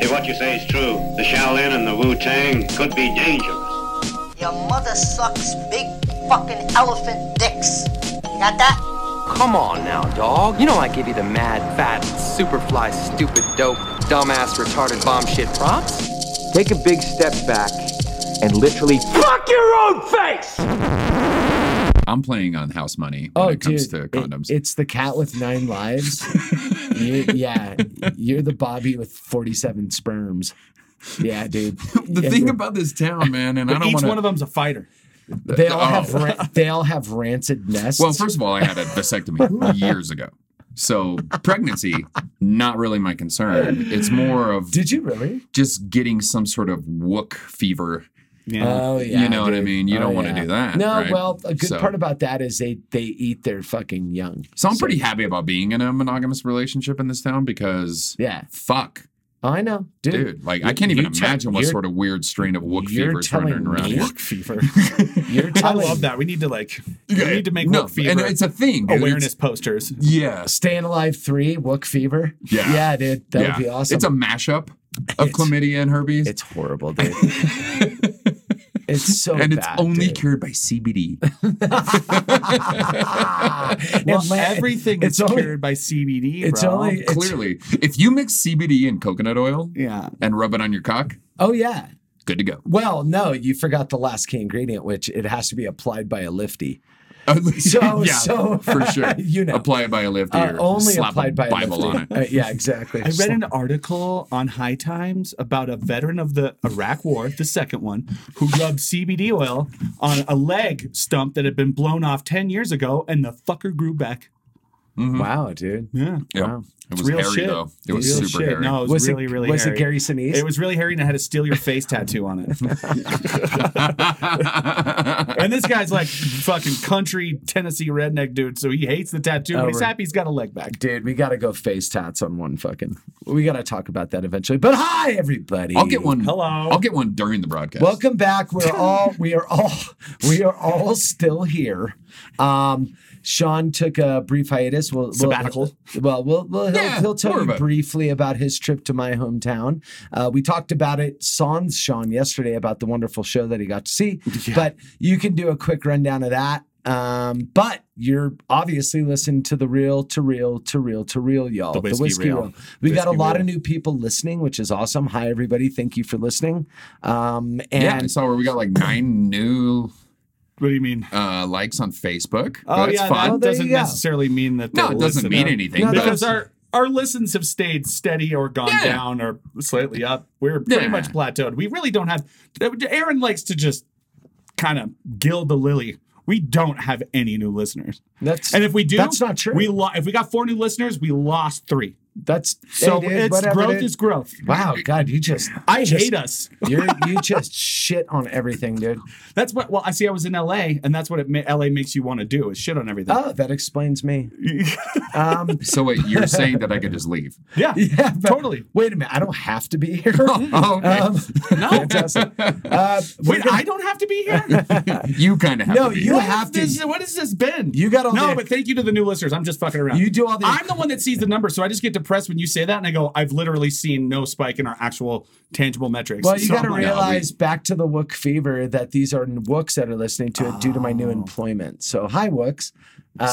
If what you say is true, the Shaolin and the Wu Tang could be dangerous. Your mother sucks big fucking elephant dicks. You got that? Come on now, dog. You know I give you the mad, fat, superfly, stupid, dope, dumbass, retarded bomb shit props. Take a big step back and literally fuck your own face! I'm playing on house money when Oh, it comes dude, to it- condoms. it's the cat with nine lives. you, yeah, you're the Bobby with 47 sperms. Yeah, dude. the And thing about this town, man, and I don't want Each want one of them's a fighter. they all oh. have ran- they all have rancid nests. Well, first of all, I had a vasectomy years ago. So pregnancy, not really my concern. It's more of did you really? just getting some sort of wook fever. Yeah. Oh yeah, You know what I mean? You don't oh, wanna yeah. do that, No, right? well, a good So- part about that is they they eat their fucking young. So I'm pretty happy about being in a monogamous relationship in this town because Yeah, fuck, Oh, I know, dude. dude. Like I can't even You te- imagine what sort of weird strain of wook fever is running telling around me- here. Work fever. You're I love that. We need to like we need to make no, work fever and it's a thing. dude. awareness It's- posters. Yeah, Staying Alive three, Wook Fever. Yeah. yeah, dude, that yeah. would be awesome. It's a mashup of It's- chlamydia and herpes. It's horrible, dude. it's so and it's bad, only dude. cured by CBD. Well, And man, everything it's is only- cured by CBD. It's bro. only it's- Clearly, if you mix CBD and coconut oil yeah. and rub it on your cock, Oh yeah. good to go. Well, no, you forgot the last key ingredient, which it has to be applied by a lifty. So, yeah, so for sure. you know, apply it by a lifty uh, only slap applied a by Bible a on lifty. it. Uh, yeah, exactly. I read an article on High Times about a veteran of the Iraq War, the second one, who rubbed CBD oil on a leg stump that had been blown off 10 years ago, and the fucker grew back. Wow, dude. Yeah. Yeah. Wow. It was real hairy shit. though. It was Real super shit. hairy. No, it was, Was really, it really was hairy. it Gary Sinise? It was really hairy and it had a steal your face tattoo on it. and this guy's like fucking country Tennessee redneck dude, so he hates the tattoo, Oh, but he's happy he's got a leg back. Dude, we got to go face tats on one fucking. We got to talk about that eventually. But hi, everybody. I'll get one. Hello. I'll get one during the broadcast. Welcome back. We're all we are all we are all still here. Um, Sean took a brief hiatus. We'll, we'll- Sabbatical. Well, we'll, we'll he'll, Yeah, he'll tell you about briefly about his trip to my hometown. Uh, we talked about it sans Sean yesterday about the wonderful show that he got to see. But you can do a quick rundown of that. Um, but you're obviously listening to the real to real to real to real, y'all. The Whiskey Reel. We got a Whiskey lot of new people listening, which is awesome. Hi, everybody. Thank you for listening. Um, and yeah, I saw where we got like nine new What do you mean? uh, likes on Facebook. Oh That's yeah, fun. That there doesn't you go. necessarily mean that. no, they'll it doesn't listen mean up. anything. No, but because our our listens have stayed steady or gone Yeah. down or slightly up. We're pretty Yeah. much plateaued. We really don't have. Aaron likes to just kind of gild the lily. We don't have any new listeners, that's and if we do, that's not true. We lo- if we got four new listeners, we lost three. That's So hey, it's whatever, growth dude. is growth. Wow, God, you just I just- hate us. You're you just shit on everything, dude. That's what. Well, I see. I was in L.A. and that's what it ma- L.A. makes you want to do is shit on everything. Oh, that explains me. Um, So wait, you're saying that I could just leave? yeah, yeah, but totally. Wait a minute, I don't have to be here. Oh, okay. Um, No, fantastic. Uh, we're wait, gonna- I don't have to be here. you kind of have No, to be. you What have is to. This, what has this been? You got all no, the- but thank you to the new listeners. I'm just fucking around. You do all the- I'm the one that sees the numbers, so I just get depressed when you say that, and I go, I've literally seen no spike in our actual tangible metrics. Well, you So got to I'm realize back to the Wook fever that these are Wooks that are listening to it due to my new employment. So, hi, Wooks.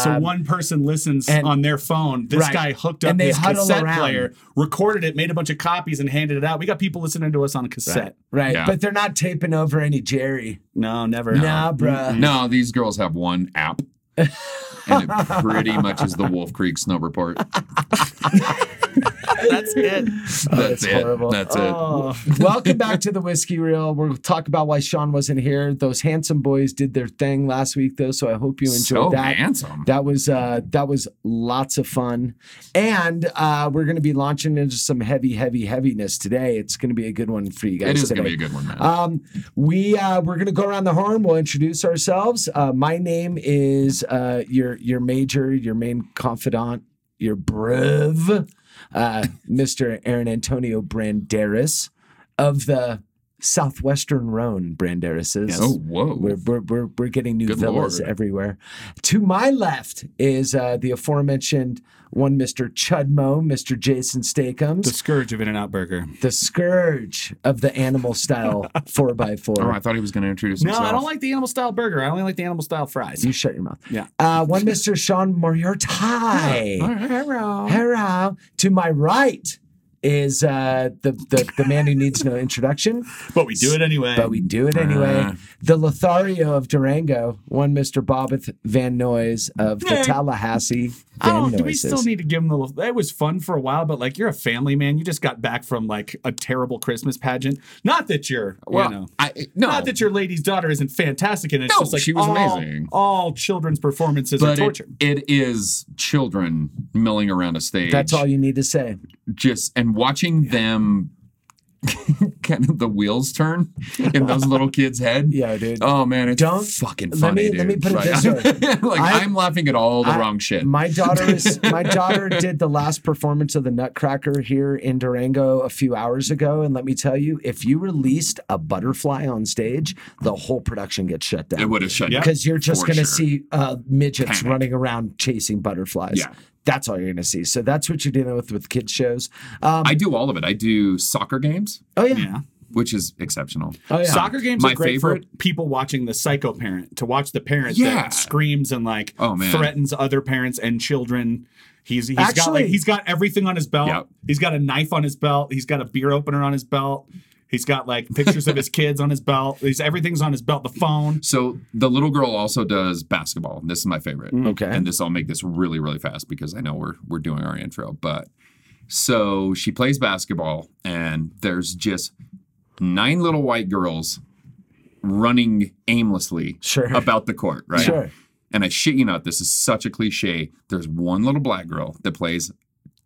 So Um, one person listens and- on their phone. This Right. guy hooked up And his cassette around. player, recorded it, made a bunch of copies, and handed it out. We got people listening to us on a cassette. right, Yeah. but they're not taping over any Jerry. No, never. Nah, bruh. No, these girls have one app. And it pretty much is the Wolf Creek Snow Report. That's it. That's it's it. horrible. That's it. Oh. Welcome back to the Whiskey Reel. We'll talk about why Sean wasn't here. Those handsome boys did their thing last week, though, so I hope you enjoyed So that. handsome. That was uh, that was lots of fun, and uh, we're going to be launching into some heavy, heavy, heaviness today. It's going to be a good one for you guys. It is today. going to be a good one, man. Um, we uh, we're gonna go around the horn. We'll introduce ourselves. Uh, my name is uh, your your major, your main confidant, your brev, uh, Mr. Aaron Antonio Branderis of the Southwestern Rhone. Branderis is. oh, whoa. We're, we're, we're, we're getting new Good villas Lord. everywhere. To my left is uh, the aforementioned one, Mr. Chudmo, Mr. Jason Steakums, The scourge of In and Out Burger. the scourge of the animal style 4x4. oh, I thought he was going to introduce himself. No. I don't like the animal style burger. I only like the animal style fries. You shut your mouth. Yeah. Uh, one Mr. Sean Moriarty. Hello. Hello. To my right is uh, the, the the man who needs no introduction, But we do it anyway. but we do it anyway. Uh. the Lothario of Durango, one Mr. Bobbeth Van Noyes of the Yeah. Tallahassee I Van don't, do we still need to give him the? It was fun for a while, but like you're a family man. You just got back from like a terrible Christmas pageant. Not that you're, Well, you know, I, no. not that your lady's daughter isn't fantastic, and it's No, just like she was all, amazing. All children's performances are but it, torture. it is children milling around a stage. That's all you need to say. Just and watching them kind of the wheels turn in those little kids' head. Yeah, dude. Oh man, it's Don't- fucking let funny. me- let me dude. put it this way. like I- am laughing at all the I- wrong shit. My daughter is my daughter did the last performance of the Nutcracker here in Durango a few hours ago, and let me tell you, if you released a butterfly on stage, the whole production gets shut down. it would have shut down. because you're just going to sure. see uh, midgets Panic. running around chasing butterflies. Yeah. That's all you're going to see. So that's what you're dealing with with kids shows. Um, I do all of it. I do soccer games, oh yeah. Yeah. which is exceptional. Oh yeah. Soccer games My are great favorite- for people watching the psycho parent to watch the parent Yeah. that screams and like Oh, man. threatens other parents and children. He's he's got Actually- like he's got everything on his belt. Yep. He's got a knife on his belt. He's got a beer opener on his belt. He's got like pictures of his kids on his belt. He's everything's on his belt. The phone. So the little girl also does basketball. This is my favorite. Mm. Okay. And this I'll make this really, really fast because I know we're we're doing our intro. But so she plays basketball, and there's just nine little white girls running aimlessly Sure. about the court, right? Sure. And I shit you not, this is such a cliche. There's one little black girl that plays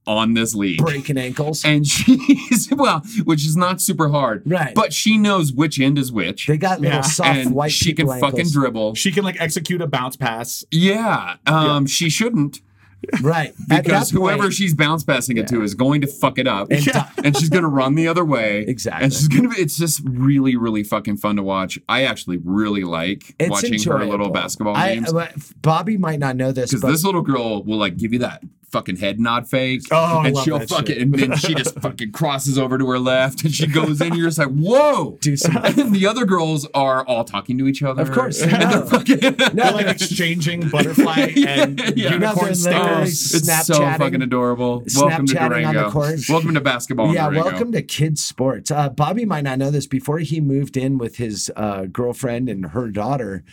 on this league. Breaking ankles. And she's well, which is not super hard, Right. But she knows which end is which, they got little Yeah. soft and white she can people fucking ankles. dribble. She can like execute a bounce pass. Yeah, um, she shouldn't Right. Because that point- whoever she's bounce passing it to is going to fuck it up, And and, she's going to run the other way. Exactly. and she's going to. be It's just really, really fucking fun to watch. I actually really like It's watching her little basketball I- games uh, Bobby might not know this, because but this little girl will like give you that fucking head nod fake. Oh, and she'll that fuck shit. it, and then she just fucking crosses over to her left, and she goes in. And you're just like, whoa. Do some- and the other girls are all talking to each other. Of course. And they're fucking- They're like exchanging butterfly and Yeah. Unicorn they're. It's so fucking adorable. Welcome to Snapchatting on the Durango. court. Welcome to basketball. yeah, Durango. welcome to kids sports. Uh, Bobby might not know this. Before he moved in with his uh, girlfriend and her daughter,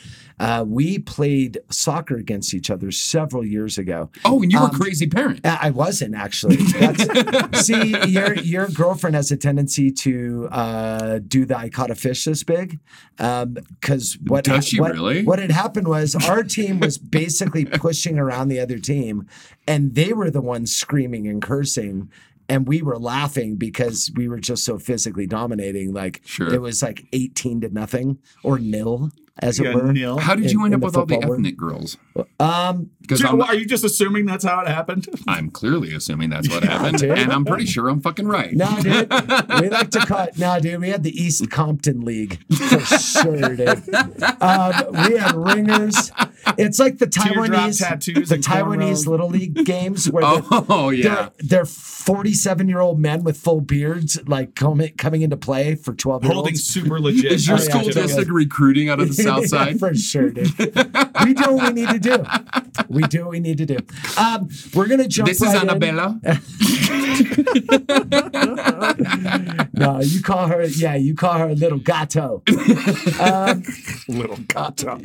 uh, we played soccer against each other several years ago. Oh, and you were Um, crazy parent. I I wasn't actually. See, your your girlfriend has a tendency to uh, do the I caught a fish this big, because what Does she what, really? What had happened was our team was basically pushing around the other team, and they were the ones screaming and cursing. And we were laughing because we were just so physically dominating. Like Sure. it was like eighteen to nothing or nil, as it Yeah, were. nil. How did in- you end up with all the football world. ethnic girls? Um, Because Dude, I'm, are you just assuming that's how it happened? I'm clearly assuming that's what happened, dude. and I'm pretty sure I'm fucking right. No, dude. We like to call it. No, dude. We had the East Compton League for sure, dude. Um, we had ringers. It's like the Taiwanese tattoos the Taiwanese little league games where they're, Oh yeah. they're, they're 47 year old men with full beards like coming coming into play for 12 year Holding super legit. Is your Oh, yeah, school dude. district recruiting out of the South Side? for sure, dude. we do what we need to do. We do what we need to do. Um, we're gonna jump. This is right in. Annabella. No, you call her. Yeah, you call her little gato. Um, little gato.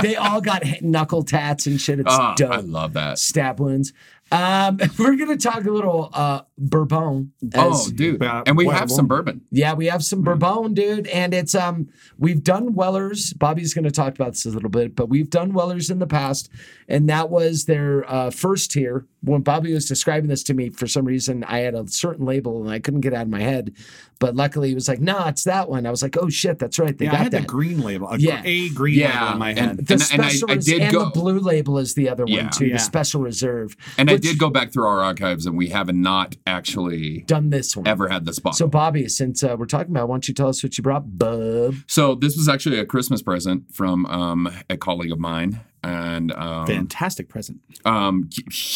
they all got hit- knuckle tats and shit. It's Ah, dope. I love that. Stab wounds. Um, we're gonna talk a little uh, bourbon. Oh, dude. But And we what- have some bourbon. Yeah, we have some bourbon, dude, and it's um we've done Wellers. Bobby's going to talk about this a little bit, but we've done Wellers in the past, and that was their uh, first tier. When Bobby was describing this to me, for some reason I had a certain label and I couldn't get it out of my head, but luckily he was like, "No, it's that one." I was like, "Oh shit, that's right, they Yeah, I got had that." the green label, a, Yeah. a green Yeah, label in my and- head. the and- and I- special I did and go- the blue label is the other Yeah. one too, Yeah. the special reserve. And I did go back through our archives and we have a not actually done this one. ever had this bottle. So Bobby, since uh, we're talking about, why don't you tell us what you brought, bub? So this was actually a Christmas present from um, a colleague of mine, and um, Fantastic present. um,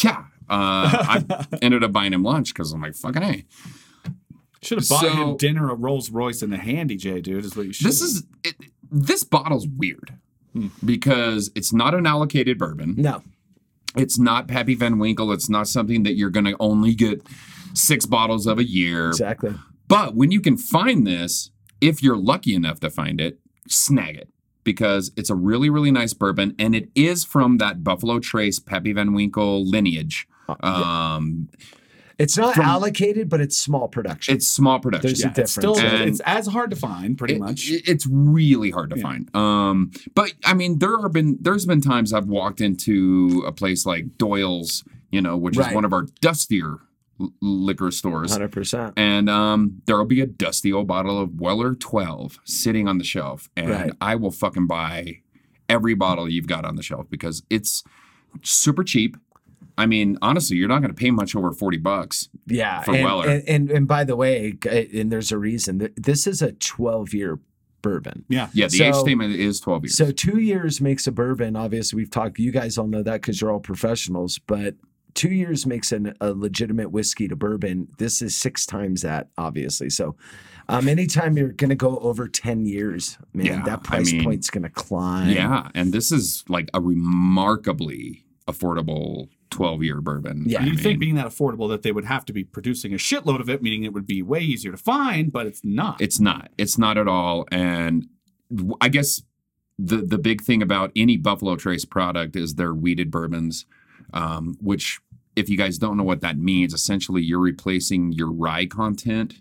yeah, uh, I ended up buying him lunch because I'm like, fucking a. Should have bought So- him dinner, a Rolls Royce, and a handy J, dude. Is what you should. This is it, this bottle's weird Hmm. because it's not an allocated bourbon. No, It's not Pappy Van Winkle. It's not something that you're going to only get six bottles of a year. exactly. But when you can find this, if you're lucky enough to find it, snag it because it's a really, really nice bourbon and it is from that Buffalo Trace Pappy Van Winkle lineage. Um, It's not From- allocated, but it's small production. it's small production. There's yeah, a it's still difference. And- it's as hard to find, pretty It- much. it's really hard to Yeah. find. Um, but I mean, there have been there's been times I've walked into a place like Doyle's, you know, which Right. is one of our dustier l- liquor stores. Hundred percent. And um, there'll be a dusty old bottle of Weller 12 sitting on the shelf. And Right. I will fucking buy every bottle you've got on the shelf because it's super cheap. I mean, honestly, you're not going to pay much over 40 bucks. Yeah, For and, Weller. And, and and by the way, and there's a reason. This is a 12 year bourbon. yeah. Yeah, the age statement is 12 years. So two years makes a bourbon. Obviously, we've talked. You guys all know that because you're all professionals. But two years makes an, a legitimate whiskey to bourbon. This is six times that, obviously. So, um, anytime you're going to go over 10 years, man, Yeah, that I price mean, point's going to climb. yeah. And this is like a remarkably affordable 12 year bourbon. Yeah. I You'd think being that affordable that they would have to be producing a shitload of it, meaning it would be way easier to find, but it's not. It's not. It's not at all. And I guess the the big thing about any Buffalo Trace product is their wheated bourbons, um, which if you guys don't know what that means, essentially you're replacing your rye content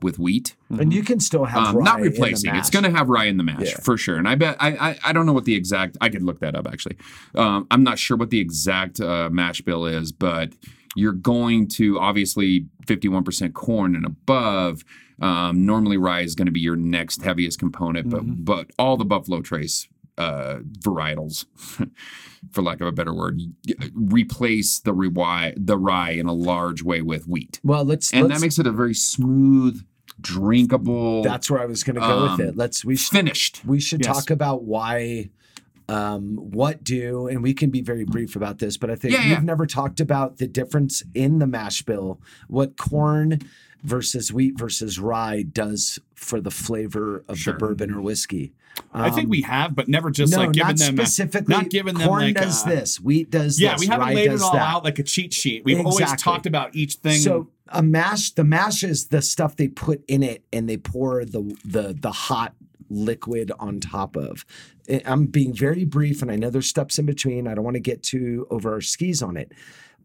with wheat. And you can still have Um, rye not in the replacing. It's going to have rye in the mash Yeah. for sure. And I bet I, I I don't know what the exact. I could look that up actually. Um, I'm not sure what the exact uh, mash bill is, but you're going to obviously 51% corn and above. Um, normally rye is going to be your next heaviest component, but Mm-hmm. but all the Buffalo Trace uh, varietals, for lack of a better word, replace the rye the rye in a large way with wheat, Well, let's. and let's that makes it a very smooth, drinkable. that's where I was going to go with um, it. Let's. We should, finished. we should Yes. talk about why um what do and we can be very brief about this but i think Yeah, you've never talked about the difference in the mash bill what corn versus wheat versus rye does for the flavor of Sure. the bourbon or whiskey I think um, we have, but never just no like given them specifically not giving them corn like does a- this wheat does Yeah, this we haven't laid it all that. out like a cheat sheet. We've always talked about each thing. So a mash, the mash is the stuff they put in it, and they pour the the the hot liquid on top of. I'm being very brief, and I know there's steps in between. I don't want to get too over our skis on it,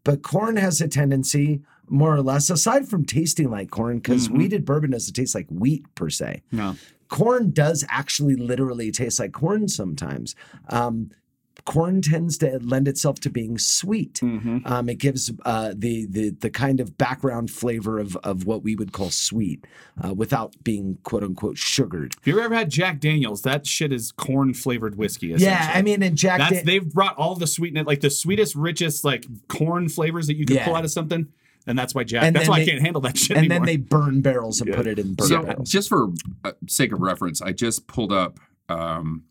but corn has a tendency, more or less, aside from tasting like corn, because Mm-hmm. wheated bourbon doesn't taste like wheat per se no. corn does actually literally taste like corn sometimes. Um, corn tends to lend itself to being sweet. Mm-hmm. Um, it gives uh, the the the kind of background flavor of of what we would call sweet, uh, without being quote unquote sugared. Have you ever had Jack Daniels? That shit is corn flavored whiskey. Yeah. I mean, and Jack. That's they've brought all the sweetness, like the sweetest, richest, like corn flavors that you can Yeah. pull out of something, and that's why Jack. And that's why they- I can't handle that shit and anymore. then they burn barrels and put it in bourbon So, barrels. just for uh, sake of reference, I just pulled up um,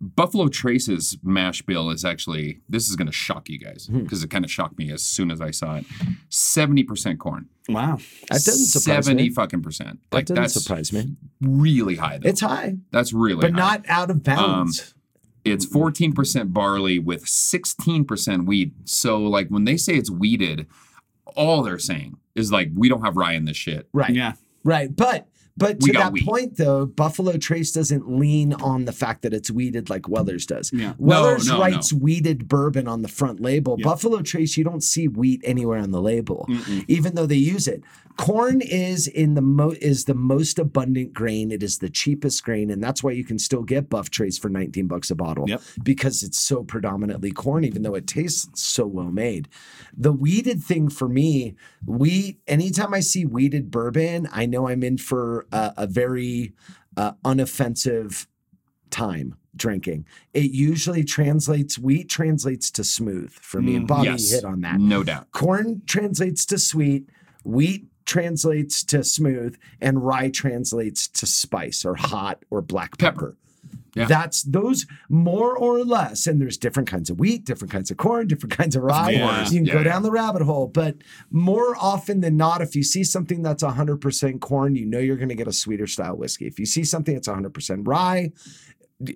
Buffalo Trace's mash bill is actually this is going to shock you guys Hmm. because it kind of shocked me as soon as I saw it. Seventy percent corn, wow. that doesn't surprise seventy me. fucking percent. That Like doesn't that's surprise me. really high. Though. It's high, that's really, but high. not out of bounds. It's fourteen percent barley with sixteen percent wheat. So like when they say it's wheated, all they're saying is like we don't have rye in this shit. right. Yeah. Right. But But to got that wheat. point, though, Buffalo Trace doesn't lean on the fact that it's wheated like Weller's does. Yeah. No, Weller's no, writes wheated bourbon on the front label. Yeah. Buffalo Trace, you don't see wheat anywhere on the label, even though they use it. Corn is in the mo- is the most abundant grain. It is the cheapest grain, and that's why you can still get Buff Trace for 19 bucks a bottle Yep. because it's so predominantly corn, even though it tastes so well made. The wheated thing for me, wheat, anytime I see wheated bourbon, I know I'm in for a, a very uh, unoffensive time drinking. It usually translates, wheat translates to smooth for me. And Bobby yes, hit on that. no doubt. Corn translates to sweet, wheat translates to smooth, and rye translates to spice or hot or black pepper. Pepper. Yeah. That's those more or less. And there's different kinds of wheat, different kinds of corn, different kinds of rye. course. You can Yeah, go down the rabbit hole. But more often than not, if you see something that's 100% corn, you know you're going to get a sweeter style whiskey. If you see something that's 100% rye,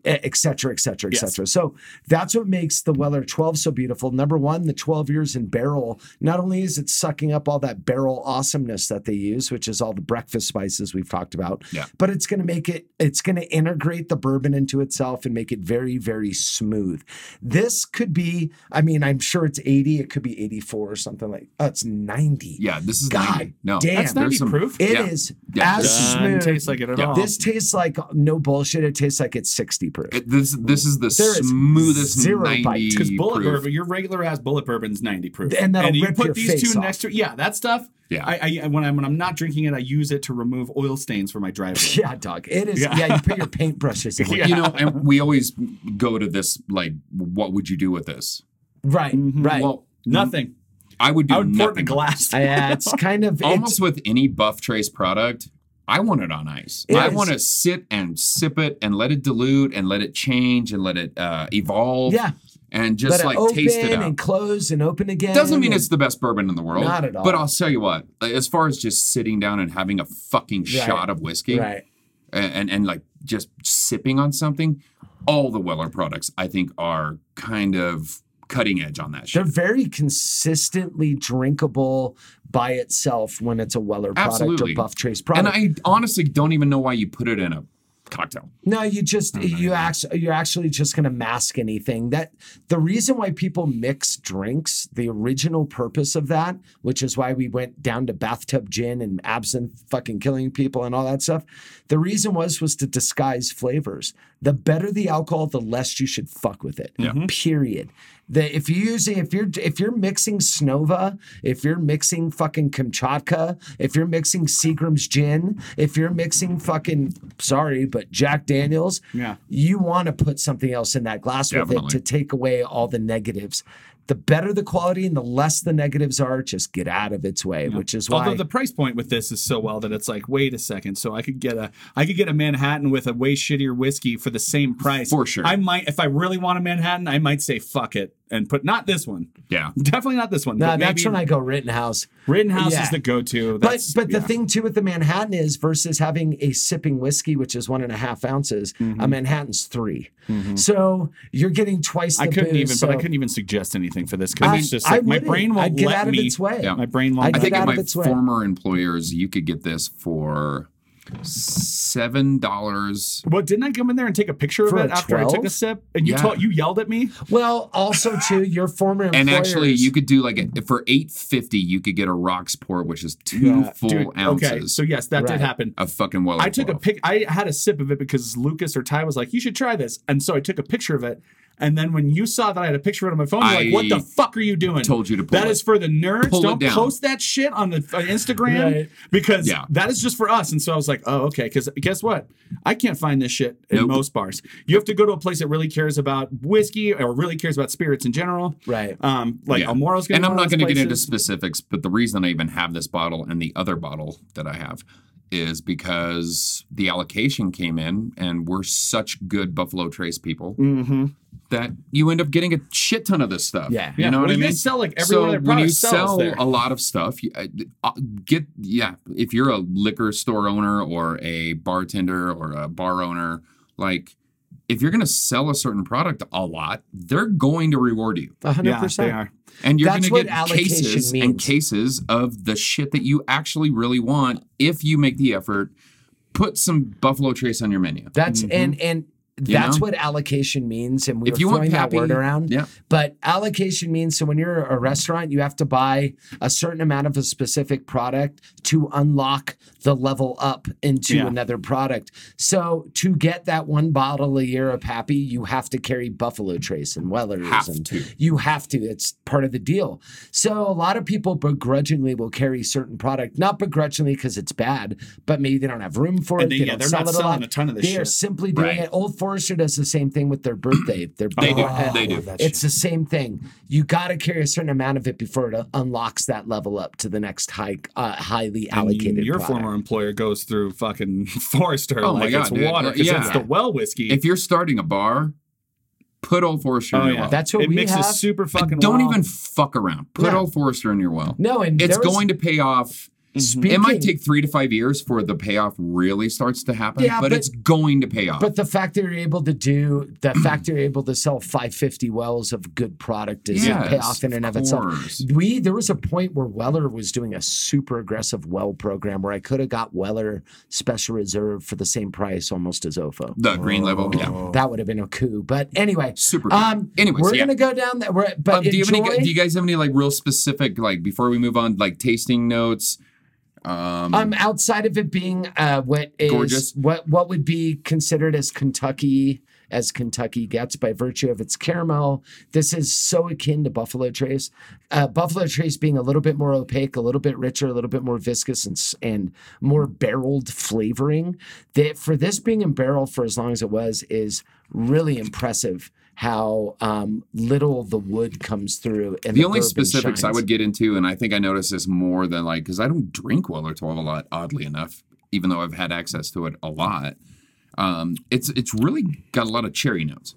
et cetera, et cetera, et Yes. cetera. So that's what makes the Weller 12 so beautiful. Number one, the 12 years in barrel, not only is it sucking up all that barrel awesomeness that they use, which is all the breakfast spices we've talked about, Yeah. but it's going to make it, it's going to integrate the bourbon into itself and make it very, very smooth. This could be, I mean, I'm sure it's 80, it could be 84 or something like, oh, it's 90. Yeah, this is God 90. No, damn. That's 90 there's some- proof? It Yeah. is Yeah. as Doesn't smooth. taste like it at Yeah. all. This tastes like no bullshit. It tastes like it's 60 proof. It- this this is the There is smoothest zero bite. 90 Because bullet proof. bourbon, your regular ass bullet bourbon's ninety proof, And that'll you rip put your these face two off. next to yeah, that stuff. Yeah. I, I when I'm when I'm not drinking it, I use it to remove oil stains from my driveway. Yeah, dog. It is. Yeah, Yeah. you put your paintbrushes in. Yeah. You know, and we always go to this like, what would you do with this? Right, mm-hmm. right. Well, Nothing. I would do I would pour it in a glass. yeah, it's kind of Almost it's, with any Buff Trace product, I want it on ice. It I is. want to sit and sip it and let it dilute and let it change and let it uh, evolve. Yeah. and just like open taste it out. and close and open again. Doesn't mean it's the best bourbon in the world. Not at all. But I'll tell you what, as far as just sitting down and having a fucking shot of whiskey right. and, and and like just sipping on something, all the Weller products I think are kind of cutting edge on that They're very consistently drinkable by itself when it's a Weller product Absolutely. or Buff Trace product. And. I honestly don't even know why you put it in a cocktail. No, you just you actually you're actually just going to mask anything. That the reason why people mix drinks, the original purpose of that, which is why we went down to bathtub gin and absinthe fucking killing people and all that stuff. The reason was was to disguise flavors. The better the alcohol, the less you should fuck with it. Mm-hmm. Period. The, if you're using if you're if you're mixing Snova, if you're mixing fucking Kamchatka, if you're mixing Seagram's gin, if you're mixing fucking sorry, but Jack Daniels, Yeah. you want to put something else in that glass with it to take away all the negatives. The better the quality and the less the negatives are, just get out of its way, which is why Although the price point with this is so well that it's like, wait a second. So I could get a I could get a Manhattan with a way shittier whiskey for the same price. For sure. I might if I really want a Manhattan, I might say fuck it and put not this one. Yeah. Definitely not this one. no, but that's when I go Rittenhouse. Rittenhouse Yeah. is the go-to. But That's, but the yeah. thing too with the Manhattan is versus having a sipping whiskey, which is one and a half ounces, Mm-hmm. a Manhattan's 3 So you're getting twice the I couldn't booze, even, so but I couldn't even suggest anything for this I- because it's just I like my brain won't I'd get let out of me. its way. Yeah. My brain won't. I'd I let think at my of its way. former employers, you could get this for seven dollars. Well, didn't I come in there and take a picture of it a after I took 12? a sip? And you Yeah. told you yelled at me. Well, also too, your former employers. And actually, you could do like a, for eight fifty, you could get a Rocksport, which is two Yeah, full dude, ounces Okay, so yes, that Right. did happen. A fucking Weller. I took a pic. I had a sip of it because Lucas or Ty was like, "You should try this," and so I took a picture of it. And then when you saw that I had a picture of it on my phone, you're like, "What the fuck are you doing?" told you to pull That it. is for the nerds. Pull it Don't down. post that shit on the on Instagram Right. because Yeah. that is just for us. And so I was like, "Oh, okay." Because guess what? I can't find this shit in Nope. most bars. You have to go to a place that really cares about whiskey or really cares about spirits in general. Right. Um, like Yeah. Almoro's going and I'm not going going to get into specifics, but the reason I even have this bottle and the other bottle that I have is because the allocation came in, and we're such good Buffalo Trace people Mm-hmm. That you end up getting a shit ton of this stuff. Yeah. you know well, what I mean. sell like every so one when you sell there. a lot of stuff, you, uh, uh, get yeah. If you're a liquor store owner or a bartender or a bar owner, like if you're going to sell a certain product a lot, they're going to reward you. A hundred Yeah, they percent. are. And you're That's going to get allocation cases and cases of the shit that you actually really want if you make the effort put some Buffalo Trace on your menu. That's and and You that's know? what allocation means. And we If were you want throwing that word around. yeah. But allocation means so when you're a restaurant, you have to buy a certain amount of a specific product to unlock the level up into Yeah. another product. So to get that one bottle a year of Pappy, you have to carry Buffalo Trace and Weller's. Have and to. You have to. It's part of the deal. So a lot of people begrudgingly will carry certain product, not begrudgingly because it's bad, but maybe they don't have room for And it. They, they yeah, they're sell not it a selling a ton of this They are simply doing Right. it. Old Forester does the same thing with their birthday. Their They do. uh, They do. It's the same thing. You got to carry a certain amount of it before it unlocks that level up to the next high, uh, highly And allocated. your product. former employer goes through fucking Forester Oh my like it's God, dude. water Yeah. it's the well whiskey. If you're starting a bar, put Old Forester oh in your yeah, well. That's what we do. it we mixes have. super fucking. And don't well. even fuck around. Put Yeah. Old Forester in your well. no, and It's there was- going to pay off. Speaking, It might take three to five years for the payoff really starts to happen, Yeah, but, but- it's going to pay off. But the fact that you're able to do the fact that you're able to sell 550 wells of good product is a Yes, payoff in and of, itself. We there was a point where Weller was doing a super aggressive well program where I could have got Weller Special Reserve for the same price almost as OFO. the green level, yeah. That would have been a coup. But anyway, Super. Um, Anyways, we're yeah. gonna go down that. We're, but Um, do you any? Do you guys have any like real specific like before we move on like tasting notes? Um, um, outside of it being uh, what is Gorgeous. what what would be considered as Kentucky as Kentucky gets by virtue of its caramel. This is so akin to Buffalo Trace. Uh, Buffalo Trace being a little bit more opaque, a little bit richer, a little bit more viscous, and and more barreled flavoring. That for this being in barrel for as long as it was is really impressive. How um, little the wood comes through. And the only bourbon specifics I would get into, and I think I noticed this more than like because I don't drink Weller 12 a lot, oddly enough, even though I've had access to it a lot. Um, it's it's really got a lot of cherry notes,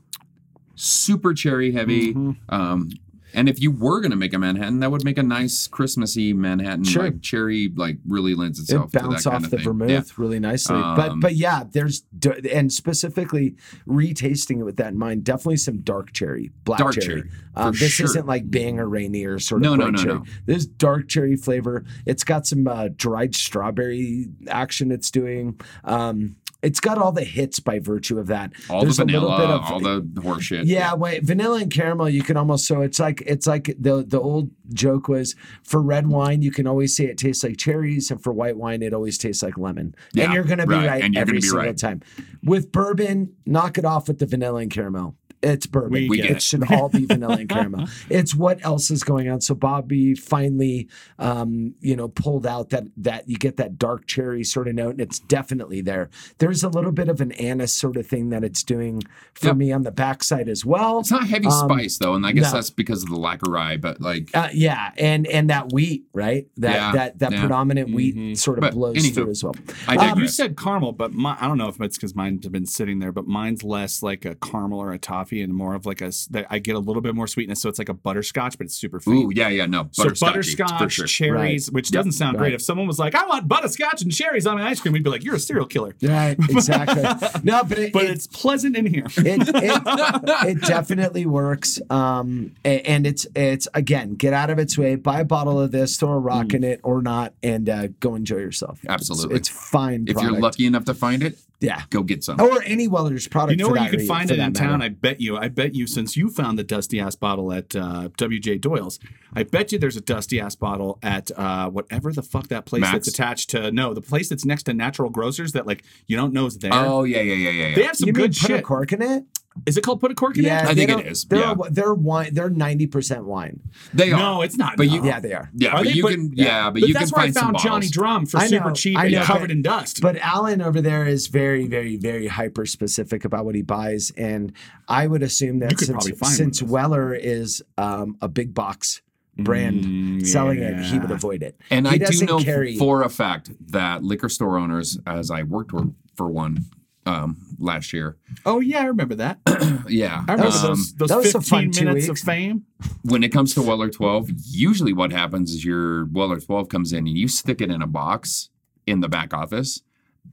super cherry heavy. Mm-hmm. Um, and if you were gonna make a Manhattan, that would make a nice Christmassy Manhattan. Sure. Like cherry, like really lends it itself to that bounce off of the vermouth Yeah. really nicely. but Um, but yeah, there's and specifically retasting it with that in mind. Definitely some dark cherry, black Dark cherry. cherry, Um, this sure. isn't like Bing or Rainier sort of No, no, bright no, cherry. no. This dark cherry flavor. It's got some uh, dried strawberry action. It's doing. Um, it's got all the hits by virtue of that. All There's the a little vanilla, bit of all the horseshit. yeah, wait, vanilla and caramel, you can almost so it's like it's like the the old joke was for red wine, you can always say it tastes like cherries, and for white wine, it always tastes like lemon. Yeah, and you're gonna be right, right, every single right. time. With bourbon, knock it off with the vanilla and caramel. It's bourbon. We We it, get it. should all be vanilla and caramel. It's what else is going on. So Bobby finally, um, you know, pulled out that that you get that dark cherry sort of note, and it's definitely there. There's a little bit of an anise sort of thing that it's doing for Yep. me on the backside as well. It's not heavy Um, spice though, and I guess no. that's because of the lack of rye. But like, Uh, yeah, and and that wheat, right? That Yeah, that that yeah. predominant wheat sort of But blows anywho, through as well. I Um, You said caramel, but my, I don't know if it's because mine's been sitting there, but mine's less like a caramel or a toffee and more of like a. I get a little bit more sweetness, so it's like a butterscotch, but it's super faint. Ooh, yeah, yeah, no, So butterscotch, sure. cherries, which doesn't sound great. If someone was like, "I want butterscotch and cherries on my ice cream," we'd be like, "You're a serial killer." Right, exactly. no, but it, But it- it's pleasant in here. it, it, it definitely works. Um, and it's it's again, get out of its way, buy a bottle of this, throw a rock in it or not, and uh, go enjoy yourself. Absolutely. it's, fine. If you're lucky enough to find it, yeah, go get some. or any Weller's product. You know for where you can find it in that town? matter. I bet you. I bet you since you found the dusty ass bottle at uh, WJ Doyle's, I bet you there's a dusty ass bottle at uh, whatever the fuck that place Max? that's attached to. No, the place that's next to Natural Grocers that like you don't know is there. Oh yeah, yeah, yeah, yeah. yeah. they have some you mean good put a shit. cork in it? Is it called put a cork in Yeah, it? I think it They're yeah. they're wine. They're ninety percent wine. They are. No, it's not. But no. you- Yeah, they are. Yeah, Are but they? you But- can. Yeah, but, But you that's can where I find some found Johnny. Drum for I super cheap I and know, covered but- in dust. But Alan over there is very, very, very hyper specific about what he buys, and I would assume that You could probably since since one of those. Weller is um, a big box brand Mm, selling it, he would avoid it. And he I do know carry. for a fact that liquor store owners, as I worked for, for one um, last year, oh yeah, I remember that. yeah, I remember um, those, those that was a fun 15 two minutes of fame. when it comes to Weller 12, usually what happens is your Weller 12 comes in and you stick it in a box in the back office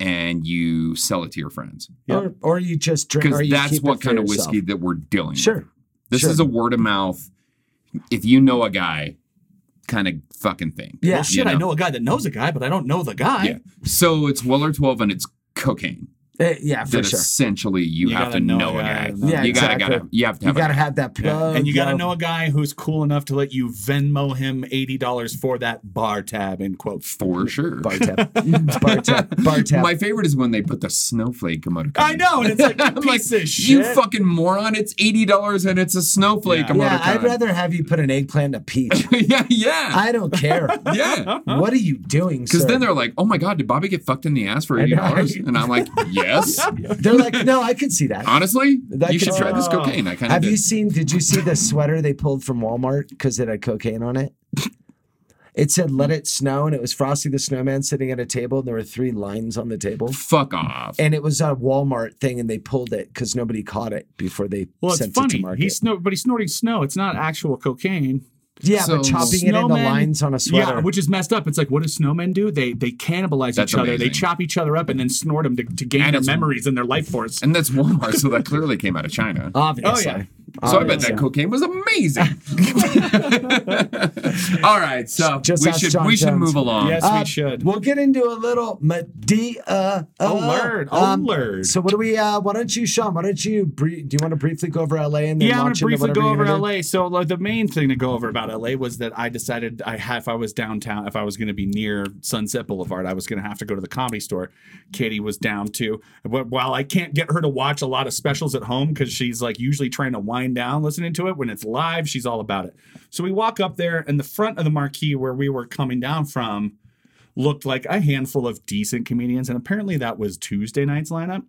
and you sell it to your friends. or, or you just drink. Because that's keep what it kind of yourself. whiskey that we're dealing with. Sure. This sure. is a word of mouth. If you know a guy, kind of fucking thing. Yeah. Well, shit, You I know? know a guy that knows a guy, but I don't know the guy. Yeah. So it's Weller 12 and it's cocaine. Eh, yeah, for that sure. essentially you, You have gotta know know a a guy guy. know- Yeah, you gotta, exactly. gotta, you have to have a gotta guy. have that plug. and you got to yo. know a guy who's cool enough to let you Venmo him eighty dollars for that bar tab. In quote. for sure. bar tab. bar tab. Bar tab. My favorite is when they put the snowflake emoticon. I know, and it's like I'm like, piece of you fucking moron! It's eighty dollars and it's a snowflake Yeah. emoticon. yeah, I'd rather have you put an eggplant and a peach. yeah, yeah, I don't care. yeah. What are you doing? Because then they're like, "Oh my god, did Bobby get fucked in the ass for eighty dollars?" And I'm like, "Yes." they're like, no, I could see that. Honestly, That you could- should try this cocaine. I kind of Have did. you seen? Did you see the sweater they pulled from Walmart because it had cocaine on it? It said "Let it snow" and it was Frosty the Snowman sitting at a table, and there were three lines on the table. Fuck off. And it was a Walmart thing, and they pulled it because nobody caught it before they Well, it's sent it to funny. market. He's snor- but he's snorting snow. It's not actual cocaine. Yeah, So- but chopping it into Snowmen- lines on a sweater. Yeah, which is messed up. It's like, what do snowmen do? They they cannibalize That's each other. They chop each other up and then snort them to, to gain And their memories and their life force. and that's Walmart, so that clearly came out of China. Obviously. Oh, yeah. So I bet that cocaine was amazing. All right, so Just we ask should John we should Jones. move along. Yes, Uh, we should. We'll get into a little Medea. Uh, Oh, Lord. Oh, So what do we? Uh, why don't you, Sean? Why don't you? Brie- do you want to briefly go over LA and then yeah, I'm launch gonna into briefly whatever go you're over gonna do? LA. So like, the main thing to go over about LA was that I decided I had if I was downtown, if I was going to be near Sunset Boulevard, I was going to have to go to the comedy store. Katie was down too. But while I can't get her to watch a lot of specials at home because she's like usually trying to down listening to it when it's live, she's all about it. So we walk up there, and the front of the marquee where we were coming down from looked like a handful of decent comedians, and apparently that was Tuesday night's lineup.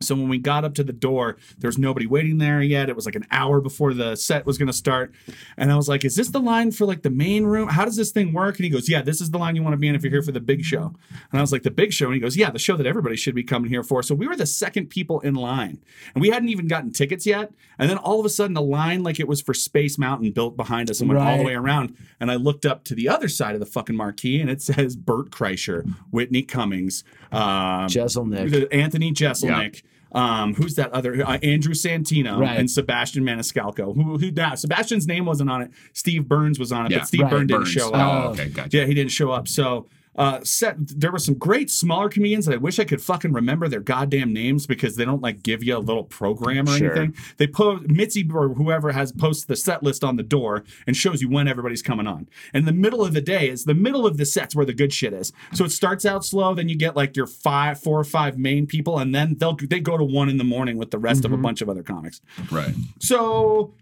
So when we got up to the door, there was nobody waiting there yet. It was like an hour before the set was going to start. And I was like, is this the line for like the main room? How does this thing work? And he goes, yeah, this is the line you want to be in if you're here for the big show. And I was like, the big show? And he goes, yeah, the show that everybody should be coming here for. So we were the second people in line and we hadn't even gotten tickets yet. And then all of a sudden the line, like it was for Space Mountain built behind us and went all the way around. And I looked up to the other side of the fucking marquee and it says Bert Kreischer, Whitney Cummings, um, Jeselnik. Anthony Jeselnik. Um, who's that other uh, Andrew Santino Right. and Sebastian Maniscalco? Who who nah, Sebastian's name wasn't on it. Steve Burns was on it, Yeah, but Steve right, Burns didn't Burns. show Oh, up. okay, gotcha. Yeah, he didn't show up. So uh, set there were some great smaller comedians that I wish I could fucking remember their goddamn names because they don't like give you a little program or Sure. anything. They post Mitzi or whoever has posted the set list on the door and shows you when everybody's coming on. And the middle of the day is the middle of the sets where the good shit is. So it starts out slow, then you get like your five, four or five main people, and then they'll they go to one in the morning with the rest of a bunch of other comics. Right. So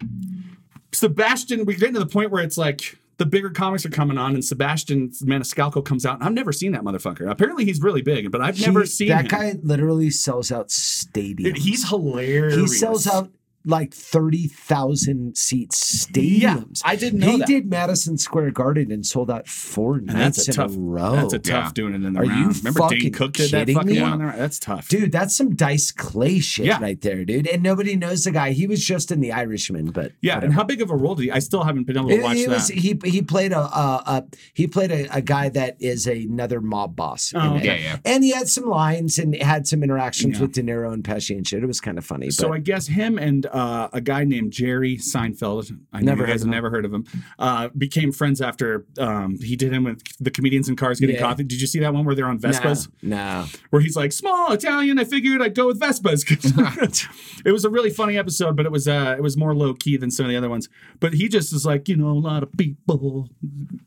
Sebastian, we get to the point where it's like the bigger comics are coming on, and Sebastian Maniscalco comes out. And I've never seen that motherfucker. Apparently, he's really big, but I've never seen that him. guy. Literally sells out stadiums. He's hilarious. He sells out like thirty thousand seat stadiums. Yeah, I didn't know he that. did Madison Square Garden and sold out four And nights that's a tough in a row. That's a tough Yeah. doing it in the Are you. Remember Dane fucking Cook did that kidding fucking me? one in the round? That's tough. Dude, that's some Dice Clay shit Yeah. right there, dude. And nobody knows the guy. He was just in The Irishman, but yeah, whatever. and how big of a role did he? I still haven't been able to It- watch it was- that. he he played a, a, a he played a, a guy that is another mob boss. Oh, it. Yeah, yeah. And he had some lines and had some interactions Yeah. with De Niro and Pesci and shit. It was kind of funny. So but I guess him and uh, a guy named Jerry Seinfeld, I Never never heard of him. never heard of him, uh, became friends after um, he did him with the comedians in cars getting Yeah. coffee. Did you see that one where they're on Vespas? No, no. where he's like small Italian. I figured I'd go with Vespas. it was a really funny episode, but it was uh, it was more low key than some of the other ones. But he just is like, you know, a lot of people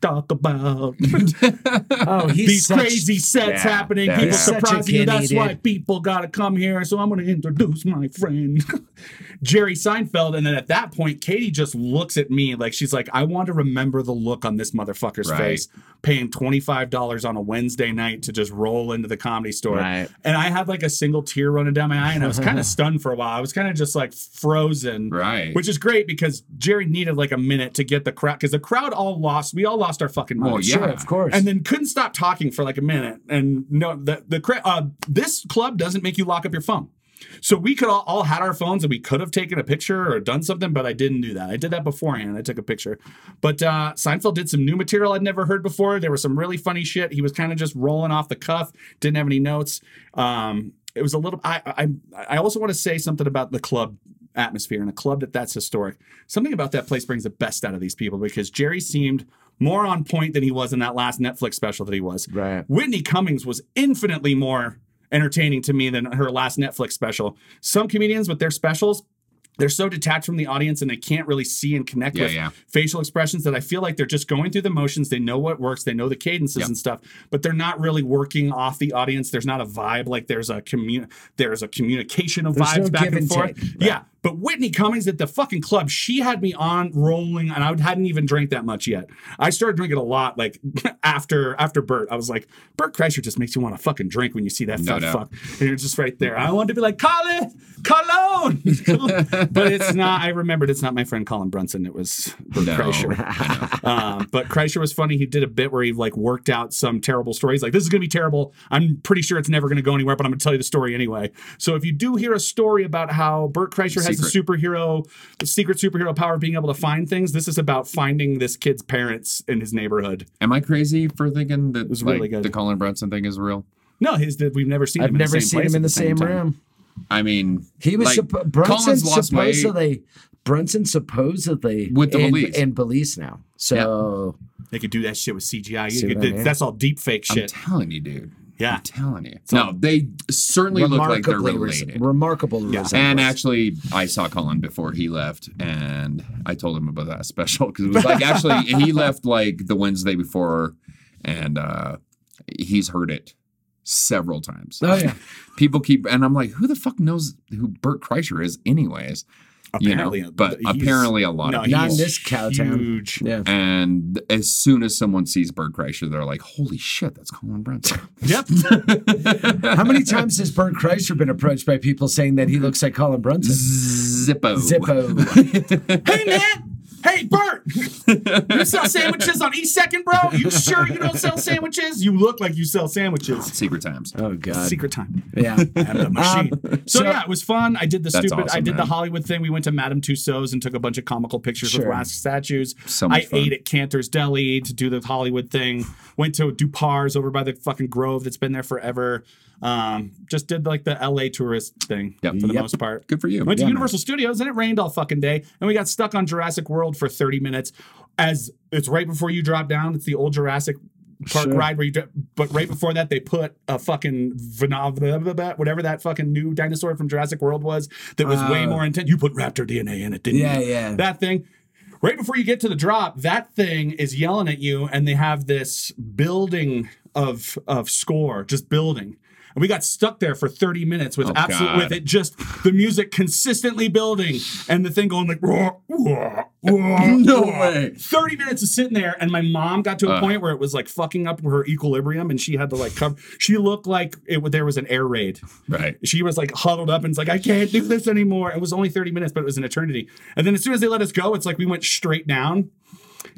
talk about Oh, he's these such, crazy sets Yeah, happening. People. Surprising you. That's why people got to come here. So I'm going to introduce my friend, Jerry Seinfeld. And then at that point, Katie just looks at me like she's like, I want to remember the look on this motherfucker's Right. face, paying twenty five dollars on a Wednesday night to just roll into the comedy store. Right. And I had like a single tear running down my eye, and I was kind of stunned for a while. I was kind of just like frozen. Right. Which is great because Jerry needed like a minute to get the crowd because the crowd all lost. We all lost our fucking minds. Well, yeah. Sure, of course. And then couldn't stop talking for like a minute. And no, the the uh, this club doesn't make you lock up your phone. So we could all, all had our phones and we could have taken a picture or done something, but I didn't do that. I did that beforehand. I took a picture. But uh, Seinfeld did some new material I'd never heard before. There was some really funny shit. He was kind of just rolling off the cuff, didn't have any notes. Um, it was a little. I I I also want to say something about the club atmosphere and a club that that's historic. Something about that place brings the best out of these people because Jerry seemed more on point than he was in that last Netflix special that he was. Right. Whitney Cummings was infinitely more entertaining to me than her last Netflix special. Some comedians with their specials, they're so detached from the audience and they can't really see and connect Yeah, with yeah. facial expressions that I feel like they're just going through the motions. They know what works, they know the cadences Yep. and stuff, but they're not really working off the audience. There's not a vibe like there's a commun there's a communication of There's vibes no back and and forth. take, Yeah. But Whitney Cummings at the fucking club, she had me on rolling, and I hadn't even drank that much yet. I started drinking a lot, like after after Bert. I was like, Bert Kreischer just makes you want to fucking drink when you see that No fat doubt. fuck, and you're just right there. I wanted to be like, Colin, Cologne, but it's not. I remembered it's not my friend Colin Brunson. It was Bert No, Kreischer. um, but Kreischer was funny. He did a bit where he like worked out some terrible stories. Like this is gonna be terrible. I'm pretty sure it's never gonna go anywhere, but I'm gonna tell you the story anyway. So if you do hear a story about how Bert Kreischer has a superhero, the secret superhero power of being able to find things, this is about finding this kid's parents in his neighborhood. Am I crazy for thinking that was like, really good. the Colin Brunson thing is real? No, his we've never seen I've him. in never the same seen place him in the same time. room. I mean, He was like, suppo- Brunson Colin's weight. supposedly Brunson supposedly With the in, police. in police now. So They could do that shit with CGI. You could- I mean? That's all deep fake I'm shit. telling you, dude. Yeah. I'm telling you. No, they certainly look like they're remarkably res- related. remarkable Yeah. resemblance. And actually, I saw Colin before he left, and I told him about that special because it was like actually he left like the Wednesday before, and uh he's heard it several times. Oh, yeah. people keep, and I'm like, who the fuck knows who Bert Kreischer is, anyways? You know, Apparently, but apparently a lot no, of people. Not in this cowtown. Huge. yeah. And as soon as someone sees Bert Kreischer, they're like, "Holy shit, that's Colin Brunson!" Yep. How many times has Bert Kreischer been approached by people saying that he looks like Colin Brunson? Zippo. Zippo. hey man. Hey Bert, you sell sandwiches on East Second, bro? You sure you don't sell sandwiches? You look like you sell sandwiches. Secret times. oh God. Secret time. Yeah. I'm the um, machine. so, so- yeah, it was fun. I did the That's stupid. I awesome, did the. Hollywood thing. We went to Madame Tussauds and took a bunch of comical pictures Sure. with wax statues. So much I fun. ate at Canter's Deli to do the Hollywood thing. Went to Dupar's over by the fucking Grove that's been there forever. Um, just did like the LA tourist thing Yep. for the Yep. most part. Good for you. Went to Yeah, Universal Studios and it rained all fucking day, and we got stuck on Jurassic World for 30 minutes. As it's right before you drop down, it's the old Jurassic Park Sure. ride where you, but right before that they put a fucking whatever that fucking new dinosaur from Jurassic World was that was way Uh, more intense. You put raptor DNA in it, didn't Yeah, you? yeah. That thing. Right before you get to the drop, that thing is yelling at you, and they have this building of of score just building. And we got stuck there for 30 minutes with Oh, absolute God. with it just the music consistently building and the thing going like "Wah, wah, wah, No wah." way. 30 minutes of sitting there and my mom got to a Uh. point where it was like fucking up her equilibrium and she had to like cover she looked like it there was an air raid Right. she was like huddled up and it's like I can't do this anymore. It was only 30 minutes, but it was an eternity. And then as soon as they let us go, it's like we went straight down.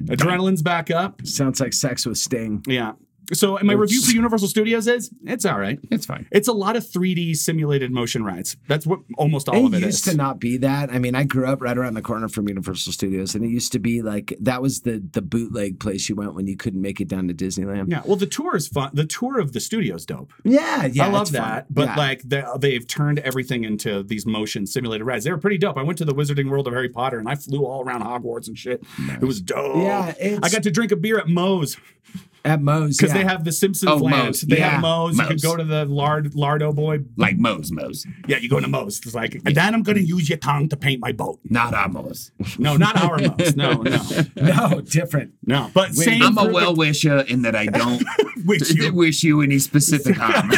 Adrenaline's back up. Sounds like sex with Sting. Yeah. So and my review for Universal Studios is it's all right. It's fine. It's a lot of 3D simulated motion rides. That's what almost all It of it used is. to not be that. I mean, I grew up right around the corner from Universal Studios, and it used to be like that was the the bootleg place you went when you couldn't make it down to Disneyland. yeah, well, the tour is fun. The tour of the studio's dope. yeah, yeah. I love it's fun. that. But Yeah. like they, they've turned everything into these motion simulated rides. They were pretty dope. I went to the Wizarding World of Harry Potter and I flew all around Hogwarts and shit. It was dope. Yeah, I got to drink a beer at Moe's at Moe's because yeah. they have the Simpsons Oh, land. Moe's. They Yeah. have Moe's. You could Moe's. go to the lard Lardo Boy. Like Moe's Moe's. Yeah, you go to Moe's. It's like, and then I'm going to use your tongue to paint my boat. Not our Moe's. No, not our Moe's. No, no, no different. no. But same. I'm a well wisher in that I don't Wish you. wish you any specific harm.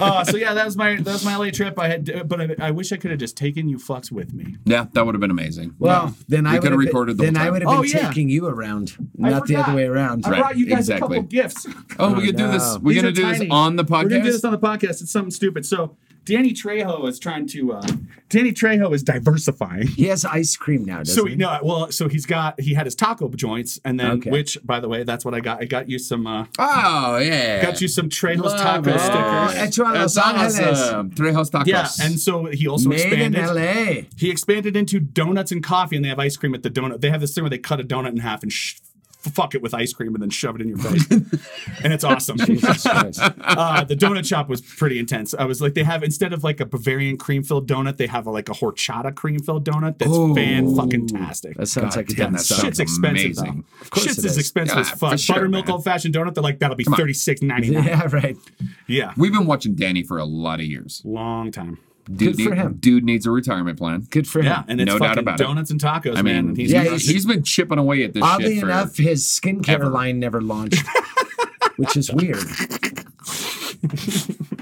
Uh, so yeah, that was my that was my LA trip. I had, but I, I wish I could have just taken you fucks with me. yeah, that would have been amazing. Well, then I We would could have have recorded the Then whole I would have been Oh, yeah. taking you around, not the other way around. I Right, brought you guys exactly. a couple gifts. Oh, we could do this. We're These gonna are do this on the podcast. We're gonna do this on the podcast. It's something stupid. So Danny Trejo is trying to. Uh, Danny Trejo is diversifying. He has ice cream now, doesn't So he? no, well, so he's got he had his taco joints, and then Okay. which, by the way, that's what I got. I got you some. uh oh yeah, Got you some Trejo's Love taco it. stickers. A Los awesome. Trejos tacos. Yeah, and so he also Made in. L.A. He expanded into donuts and coffee, and they have ice cream at the donut. They have this thing where they cut a donut in half and sh- fuck it with ice cream and then shove it in your face, and it's awesome. Uh, the donut shop was pretty intense. I was like, they have instead of like a Bavarian cream filled donut, they have a, like a horchata cream filled donut that's Oh. fan fucking tastic. That sounds God like a damn, dumb that stuff. sounds Shit's expensive amazing. though. course Shit's as expensive Yeah, as for fuck. sure, Buttermilk old fashioned donut, they're like that'll be on. thirty six ninety nine. Yeah, right. Yeah, We've been watching Danny for a lot of years. long time. Dude, Good for him. Dude needs a retirement plan. Good for him. Yeah, and it's No doubt fucking about it. donuts and tacos, I mean, and he's Yeah, he's, he's- he's been chipping away at this Oddly shit for enough, his skincare ever. line never launched, which is weird.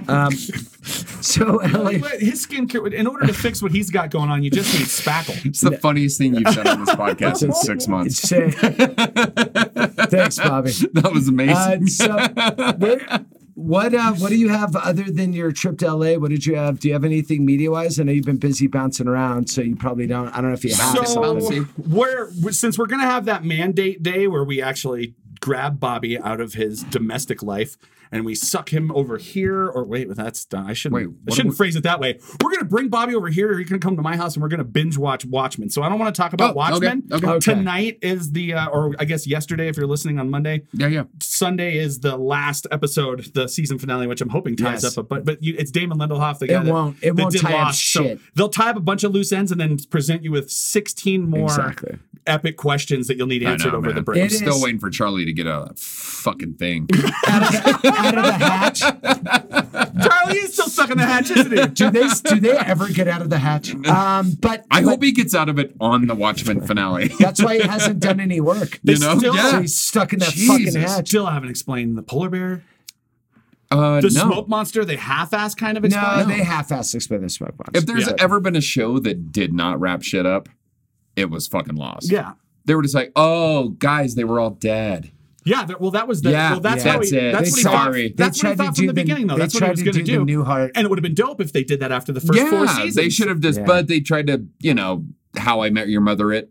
um, so Ellie, But his skincare, in order to fix what he's got going on, you just need spackle. It's the funniest thing you've said on this podcast in six months. say, thanks, Bobby. That was amazing. Uh, so, where, what uh, what do you have other than your trip to LA? What did you have? Do you have anything media wise? I know you've been busy bouncing around, so you probably don't. I don't know if you have So we're since we're gonna have that mandate day where we actually grab Bobby out of his domestic life and we suck him over here. Or wait, that's done. I shouldn't. Wait, I shouldn't we- phrase it that way. We're gonna bring Bobby over here. Or you're gonna come to my house and we're gonna binge watch Watchmen. So I don't want to talk about Oh, Watchmen. okay. Okay. Tonight is the, uh, or I guess yesterday if you're listening on Monday. yeah, yeah. Sunday is the last episode, the season finale, which I'm hoping ties Yes. up. But but you, it's Damon Lindelof, the guy It that, won't- it that won't did tie up shit. So they'll tie up a bunch of loose ends and then present you with 16 more Exactly. epic questions that you'll need answered know, over man. the break. I'm still is- waiting for Charlie to get a fucking thing. out, of the, out of the hatch. Charlie is still stuck in the hatch, isn't he? Do they do they ever get out of the hatch? Um, but I but hope he gets out of it on the Watchmen finale. that's why he hasn't done any work. you know? still- So yeah. he's stuck in that Jesus. fucking hatch. Still haven't explained the polar bear, Uh, the no. smoke monster. They half-ass kind of explain. No, explained. they half-assed explain the smoke box. If there's Yeah. ever been a show that did not wrap shit up, it was fucking Lost. yeah. They were just like, oh, guys, they were all dead. Yeah, that, well, that was the. Yeah, well, that's yeah. how That's he. it. That's They what he tried- thought. That's what he thought from the the- beginning, though. they That's what he was going to do the do. Newhart- and it would have been dope if they did that after the first four yeah, seasons. they should have just, Yeah. but they tried to, you know, how I met your mother it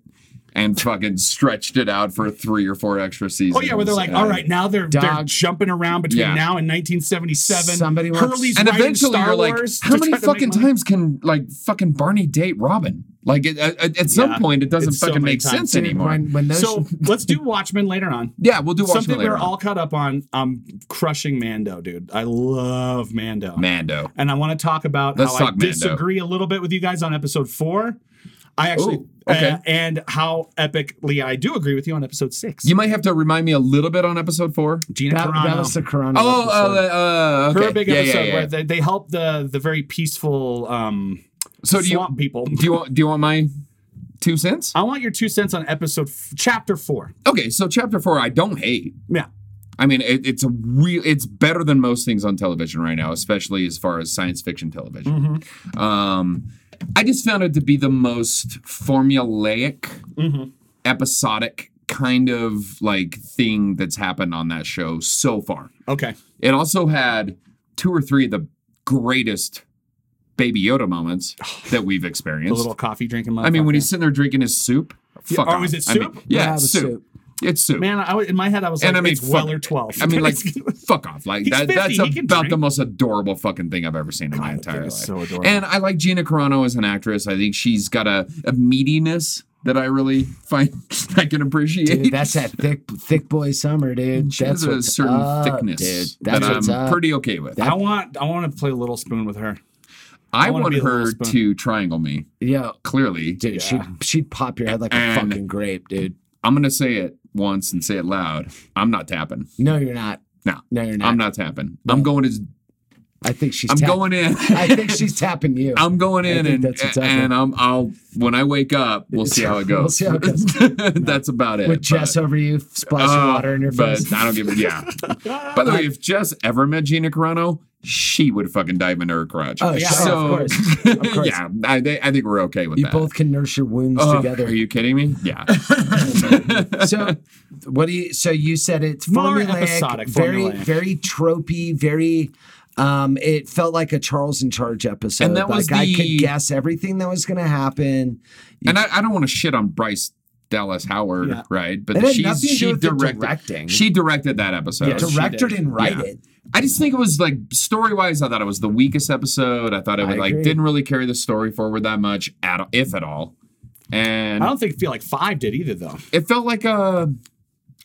and fucking stretched it out for three or four extra seasons. Oh yeah, where they're like, And- all right, now they're they're jumping around between Yeah. now and 1977. Somebody wants- Hurley's And eventually Star you're like, Wars how many try to make fucking times can like fucking Barney date Robin? Like at, uh, at, at some Yeah, point, it doesn't it's so fucking many make times. sense Dude, anymore. When, when those So let's do Watchmen later on. yeah, we'll do Watchmen Something later we're on. all caught up on. I'm crushing Mando, dude. I love Mando. Mando. And I want to talk about Let's how talk I Mando. disagree a little bit with you guys on episode four. I actually, Ooh, okay. uh, and how epically I do agree with you on episode six. You might have to remind me a little bit on episode four. Gina that, Carano. that was the Carano. Oh, episode. uh, uh, okay. her big yeah, yeah, episode yeah. where they, they help the the very peaceful um So do you swamp people. do you want do you want my two cents? I want your two cents on episode f- chapter four. Okay, so chapter four, I don't hate. Yeah. I mean, it, it's a real. It's better than most things on television right now, especially as far as science fiction television. Um, I just found it to be the most formulaic, mm-hmm. episodic kind of like thing that's happened on that show so far. Okay. It also had two or three of the greatest Baby Yoda moments that we've The experienced. little coffee drinking. Moment. I mean, when motherfucker. he's sitting there drinking his soup. Fuck oh, off. is it I mean, soup? yeah, Yeah, it soup. soup. It's soup. man, I, in my head I was like, and I mean, it's fuck- Weller twelve. I mean, like, fuck off. Like that. 50, That's he can about the most adorable fucking thing I've ever seen in my that entire life. so adorable. And I like Gina Carano as an actress. I think she's got a, a meatiness that I really find I can appreciate. Dude, that's that thick, thick boy summer, dude. she That's has a certain up, thickness dude. that That's what's I'm up. pretty okay with. I want I want to play Little Spoon with her. I, I wanna want be a little her to triangle me. Yeah, Clearly, dude, she'd she'd pop your head like a fucking grape, dude. I'm gonna say it once and say it loud. I'm not tapping. No, you're not. No, No, you're not. I'm not tapping. I'm going as I think she's. I'm going in. I think she's tapping you. I'm going in and that's what's and. I'm I'll when I wake up, we'll see how it goes. We'll see how it goes. That's about it. with Jess but- over you, splashing Uh, water in your but face. I don't give a yeah. By the way, if Jess ever met Gina Carano, she would fucking dive into her crotch. Oh, yeah, so, of course. Of course. yeah, I, they- I think we're okay with You that. You both can nurse your wounds Oh, together. Are you kidding me? Yeah. so what do you so you said it's More formulaic, episodic, very formulaic. very tropey very um it felt like a charles in charge episode And that was like i could guess everything that was going to happen and I, I don't want to shit on Bryce Dallas Howard, Yeah. right? But It had she's nothing to do she with the directed directing. she directed that episode. Yeah, she director did. didn't write Yeah. it I just think it was like story wise, I thought it was the weakest episode. I thought it would like didn't really carry the story forward that much at if at all. And I don't think feel like five did either though. it felt like a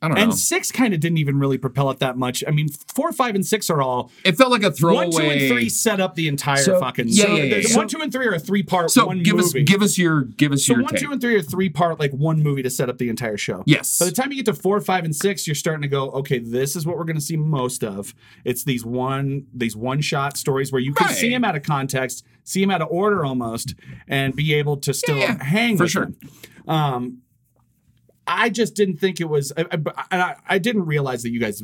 I don't and know. six kind of didn't even really propel it that much. I mean, four, five, and six are all It felt like a throwaway. one, two, and three set up the entire So- fucking. Yeah, so yeah, yeah, the- yeah. One, two, and three are a three part. So one give us give us your give us So your one, take. two, and three are three part, like one movie to set up the entire show. Yes. By the time you get to four, five, and six, you're starting to go, okay, this is what we're going to see most of. It's these one these one shot stories where you can Right. see them out of context, see them out of order almost, and be able to still Yeah, yeah, hang for with sure. them. Um, I just didn't think it was. I, I, I, I didn't realize that you guys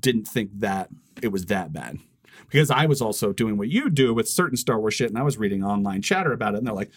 didn't think that it was that bad. Because I was also doing what you do with certain Star Wars shit, and I was reading online chatter about it, and they're like,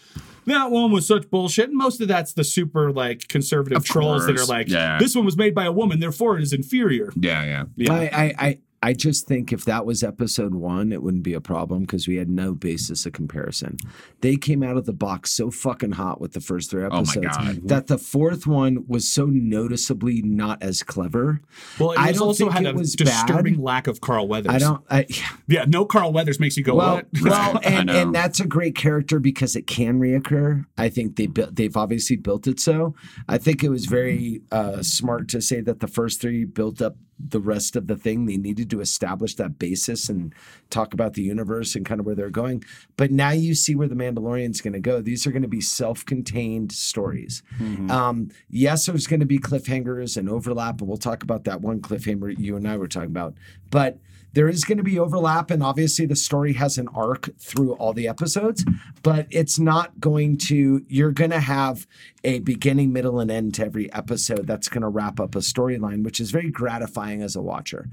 "That one was such bullshit." And most of that's the super like conservative Of trolls that are like, yeah. "This one was made by a woman, therefore it is inferior." yeah, yeah. Yeah. I, I, I, I just think if that was episode one, it wouldn't be a problem because we had no basis of comparison. They came out of the box so fucking hot with the first three Oh episodes God. that the fourth one was so noticeably not as clever. Well, it I don't also think had it a was disturbing bad. lack of Carl Weathers. I don't. I, Yeah, no Carl Weathers makes you go, well, "What?" well, and, and that's a great character because it can reoccur. I think they built, they've obviously built it so. I think it was very uh, smart to say that the first three built up the rest of the thing. They needed to establish that basis and talk about the universe and kind of where they're going. But now you see where the Mandalorian's going to go. These are going to be self-contained stories. Um, yes, there's going to be cliffhangers and overlap, and we'll talk about that one cliffhanger you and I were talking about. But there is going to be overlap, and obviously the story has an arc through all the episodes, but it's not going to, you're going to have a beginning, middle, and end to every episode that's going to wrap up a storyline, which is very gratifying as a watcher.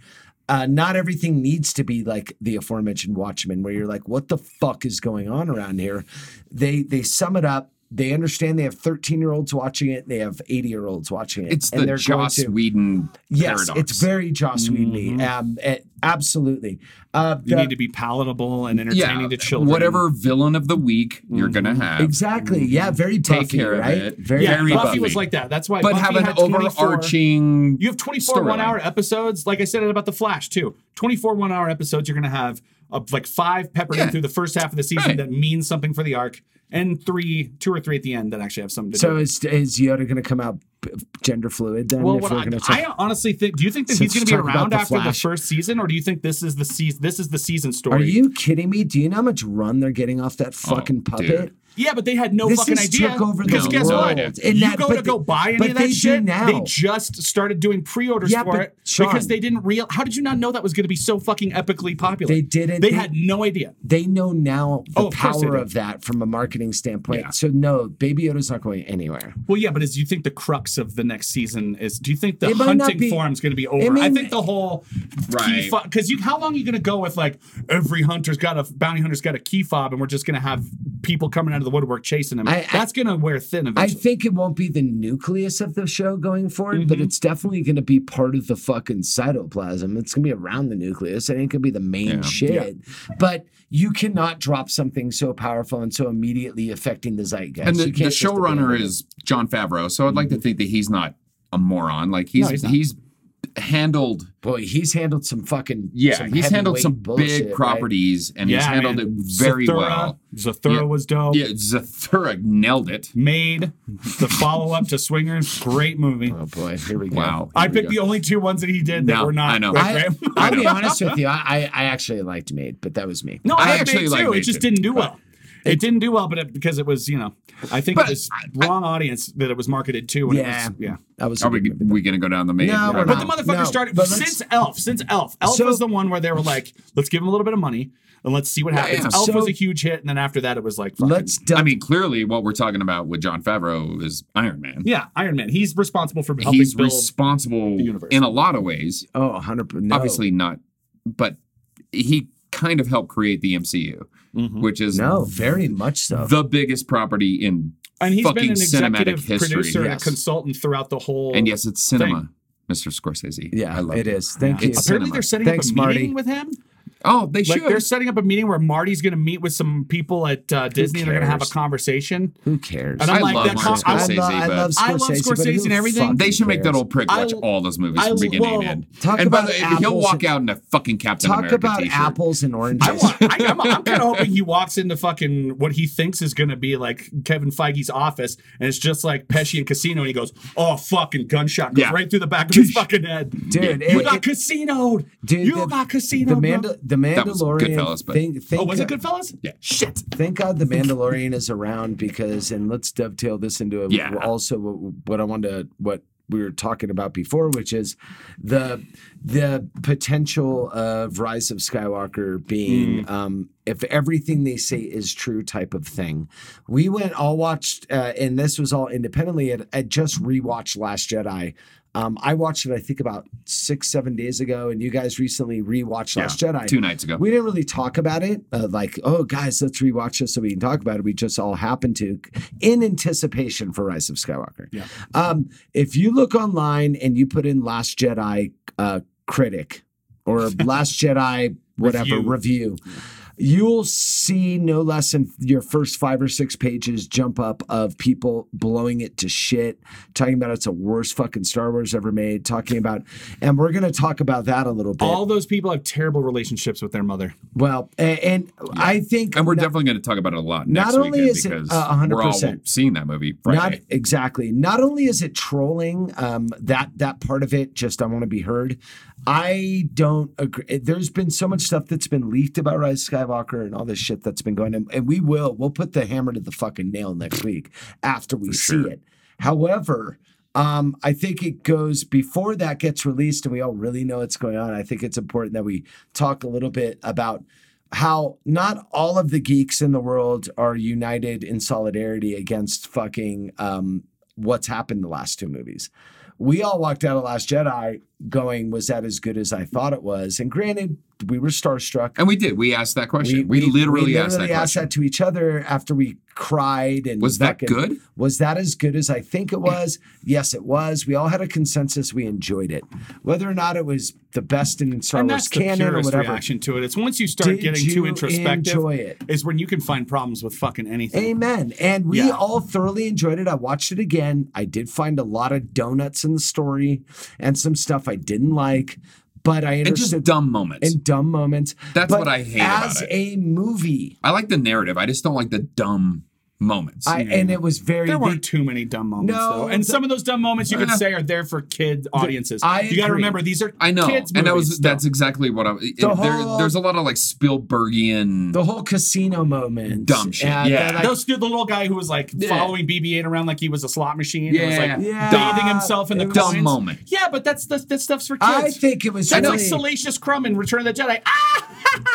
Uh, not everything needs to be like the aforementioned Watchmen, where you're like, "What the fuck is going on around here?" They they sum it up. They understand they have 13 year olds watching it. They have 80 year olds watching it. It's and the they're Joss to- Whedon Yes, paradox. it's very Joss Whedon. Um, absolutely. Uh, you the- need to be palatable and entertaining yeah, to children. whatever villain of the week you're gonna have. exactly. Yeah, very Take Buffy, care of right? it. Very Yeah, Very Buffy, Buffy. was like that. That's why. But Buffy have an had 24 overarching. You have 24 storyline. one hour episodes. Like I said about The Flash, too. 24 one hour episodes, you're going to have uh, like five peppered in through the first half of the season Right. that means something for the arc, and three, two or three at the end that actually have something to So do. is, is Yoda going to come out p- gender fluid then? well, if we're I, gonna I honestly think. Do you think that he's going to be around The after the first season, or do you think this is the season? This is the season story. Are you kidding me? Do you know how much run they're getting off that oh, fucking puppet? dude. Yeah, but they had no This fucking idea. took over because guess world. what? And you that- go but to go they- buy any but of they that do shit. now. They just started doing pre-orders Yeah, for but it Sean- because they didn't real. How did you not know that was going to be so fucking epically popular? They didn't- They, they- had no idea. They know now oh, the Oh, of power do. of that from a marketing standpoint. Yeah. So no, Baby Yoda's not going anywhere. Well, yeah, but as you think the crux of the next season is, do you think the It hunting be- form is going to be over? I, mean- think the whole Right. because you how long are you going to go with like every hunter's got a bounty hunter's got a key fob and we're just going to have people coming out of the woodwork chasing him? I- That's going to wear thin I think it won't be the nucleus of the show going forward, but Mm-hmm. it's definitely going to be part of the fucking cytoplasm. It's going to be around the nucleus. It ain't going to be the main Yeah. shit. But you cannot drop something so powerful and so immediately affecting the zeitgeist. and the, the showrunner is Jon Favreau, so I'd like to think that he's not a moron. Like he's No, he's he's. Handled boy. He's handled some fucking yeah some he's handled some bullshit, big right? properties and he's handled man. it very Zathura, well. Zathura Yeah. was dope. Yeah, Zathura nailed it. Made the follow up to Swingers, great movie. Oh boy, here we go. Wow. I Here we picked go. the only two ones that he did that No, were not. I know. I, I'll be honest with you. I, I, I actually liked Made, but that was me. No, I I, actually actually like too. Made It just too. didn't do well. It didn't do well, but it, because it was, you know, I think But it was I- wrong audience that it was marketed to. And Yeah. it was, yeah. That was. Are we, we going to go down the main? No, we're route? But the motherfucker No, started but since Elf. Since Elf, Elf So- was the one where they were like, "Let's give him a little bit of money and let's see what happens." yeah. Elf So- was a huge hit, and then after that, it was like, fucking, Let's. Dump, I mean, clearly, what we're talking about with Jon Favreau is Iron Man. yeah, Iron Man. He's responsible for helping He's build. responsible the universe. in a lot of ways. oh, 100. No. Obviously not, but he kind of helped create the MCU, Mm-hmm. which is No, very much so. the biggest property in and he's fucking been an executive cinematic history. producer and a consultant throughout the whole. And yes, it's cinema, Mr. Scorsese. yeah, I love it. it is. Thank Yeah. you. It's apparently cinema. they're setting Thanks, up a meeting with him. Oh, they Like should. they're setting up a meeting where Marty's going to meet with some people at uh, Disney and they're going to have a conversation. Who cares? And I'm I like, love that Martin con- I- Scorsese, I, lo- I but- love I love Scorsese, Scorsese and everything. They should make that old prick watch I- all those movies I from beginning love- to end. Talk and by about the way, he'll apples walk and- out in a fucking Captain Talk America about t-shirt. apples and oranges. I want, I, I'm, I'm kind of hoping he walks into fucking what he thinks is going to be like Kevin Feige's office, and it's just like Pesci and Casino, and he goes, "Oh, fucking gunshot goes Yeah. right through the back of his fucking head." Dude, you got it- casinoed. Dude, you the- got casino. The, Manda- the That was Mandalorian. Goodfellas, but- thank, thank oh, was it Goodfellas? Yeah. Shit. Thank God the Mandalorian is around because, and let's dovetail this into a, Yeah. also what, I wanted to, what we were talking about before, which is the the potential of Rise of Skywalker being, um, if everything they say is true, type of thing. We went all watched, uh, and this was all independently. At, at just rewatched Last Jedi. Um, I watched it, I think, about six, seven days ago, and you guys recently rewatched Yeah, Last Jedi two nights ago. we didn't really talk about it. Uh, like, oh, guys, let's rewatch this so we can talk about it. We just all happened to in anticipation for Rise of Skywalker. Yeah. Um, if you look online and you put in Last Jedi uh, critic or Last Jedi whatever Review. review. You'll see no less than your first five or six pages jump up of people blowing it to shit, talking about it's the worst fucking Star Wars ever made, talking about, and we're going to talk about that a little bit. All those people have terrible relationships with their mother. Well, a- and, I think and we're not, definitely going to talk about it a lot not only weekend is it, because uh, 100%. we're all seeing that movie not exactly. Not only is it trolling, um, that that part of it. Just I want to be heard. I don't agree. There's been so much stuff that's been leaked about Rise of Skywalker and all this shit that's been going on, and we will. We'll put the hammer to the fucking nail next week after we see sure. it. However. Um, I think it goes before that gets released and we all really know what's going on. I think it's important that we talk a little bit about how not all of the geeks in the world are united in solidarity against fucking um, what's happened the last two movies. We all walked out of Last Jedi going, was that as good as I thought it was? And granted, we were starstruck. and we did. We asked that question. We, literally, asked that asked question. that to each other after we cried and Was that fucking- good? Was that as good as I think it was? yes, it was. We all had a consensus. We enjoyed it. Whether or not it was the best in Star and Wars that's the canon or purest whatever. reaction to it. It's once you start Did getting you too introspective, enjoy it? is when you can find problems with fucking anything. Amen. And we Yeah. all thoroughly enjoyed it. I watched it again. I did find a lot of donuts in the story and some stuff I didn't like, but I And just dumb moments. and dumb moments. That's But what I hate about as a movie. I like the narrative. I just don't like the dumb moments. I, and it was very There weren't too many dumb moments, No, though. And the- some of those dumb moments you could Uh, say are there for kid audiences. I you got to remember these are I know, kids and that was still. that's exactly what I. It, The there, there's a lot of like Spielbergian. the whole casino moment. Dumb shit, And, yeah. like, Those the little guy who was like Yeah. following BB-8 around like he was a slot machine. and was Yeah. like Yeah. bathing himself in the It was- dumb coins. moment. Yeah, but that's that's that stuff's for kids. I think it was that's really, like Salacious Crumb in Return of the Jedi. Ah!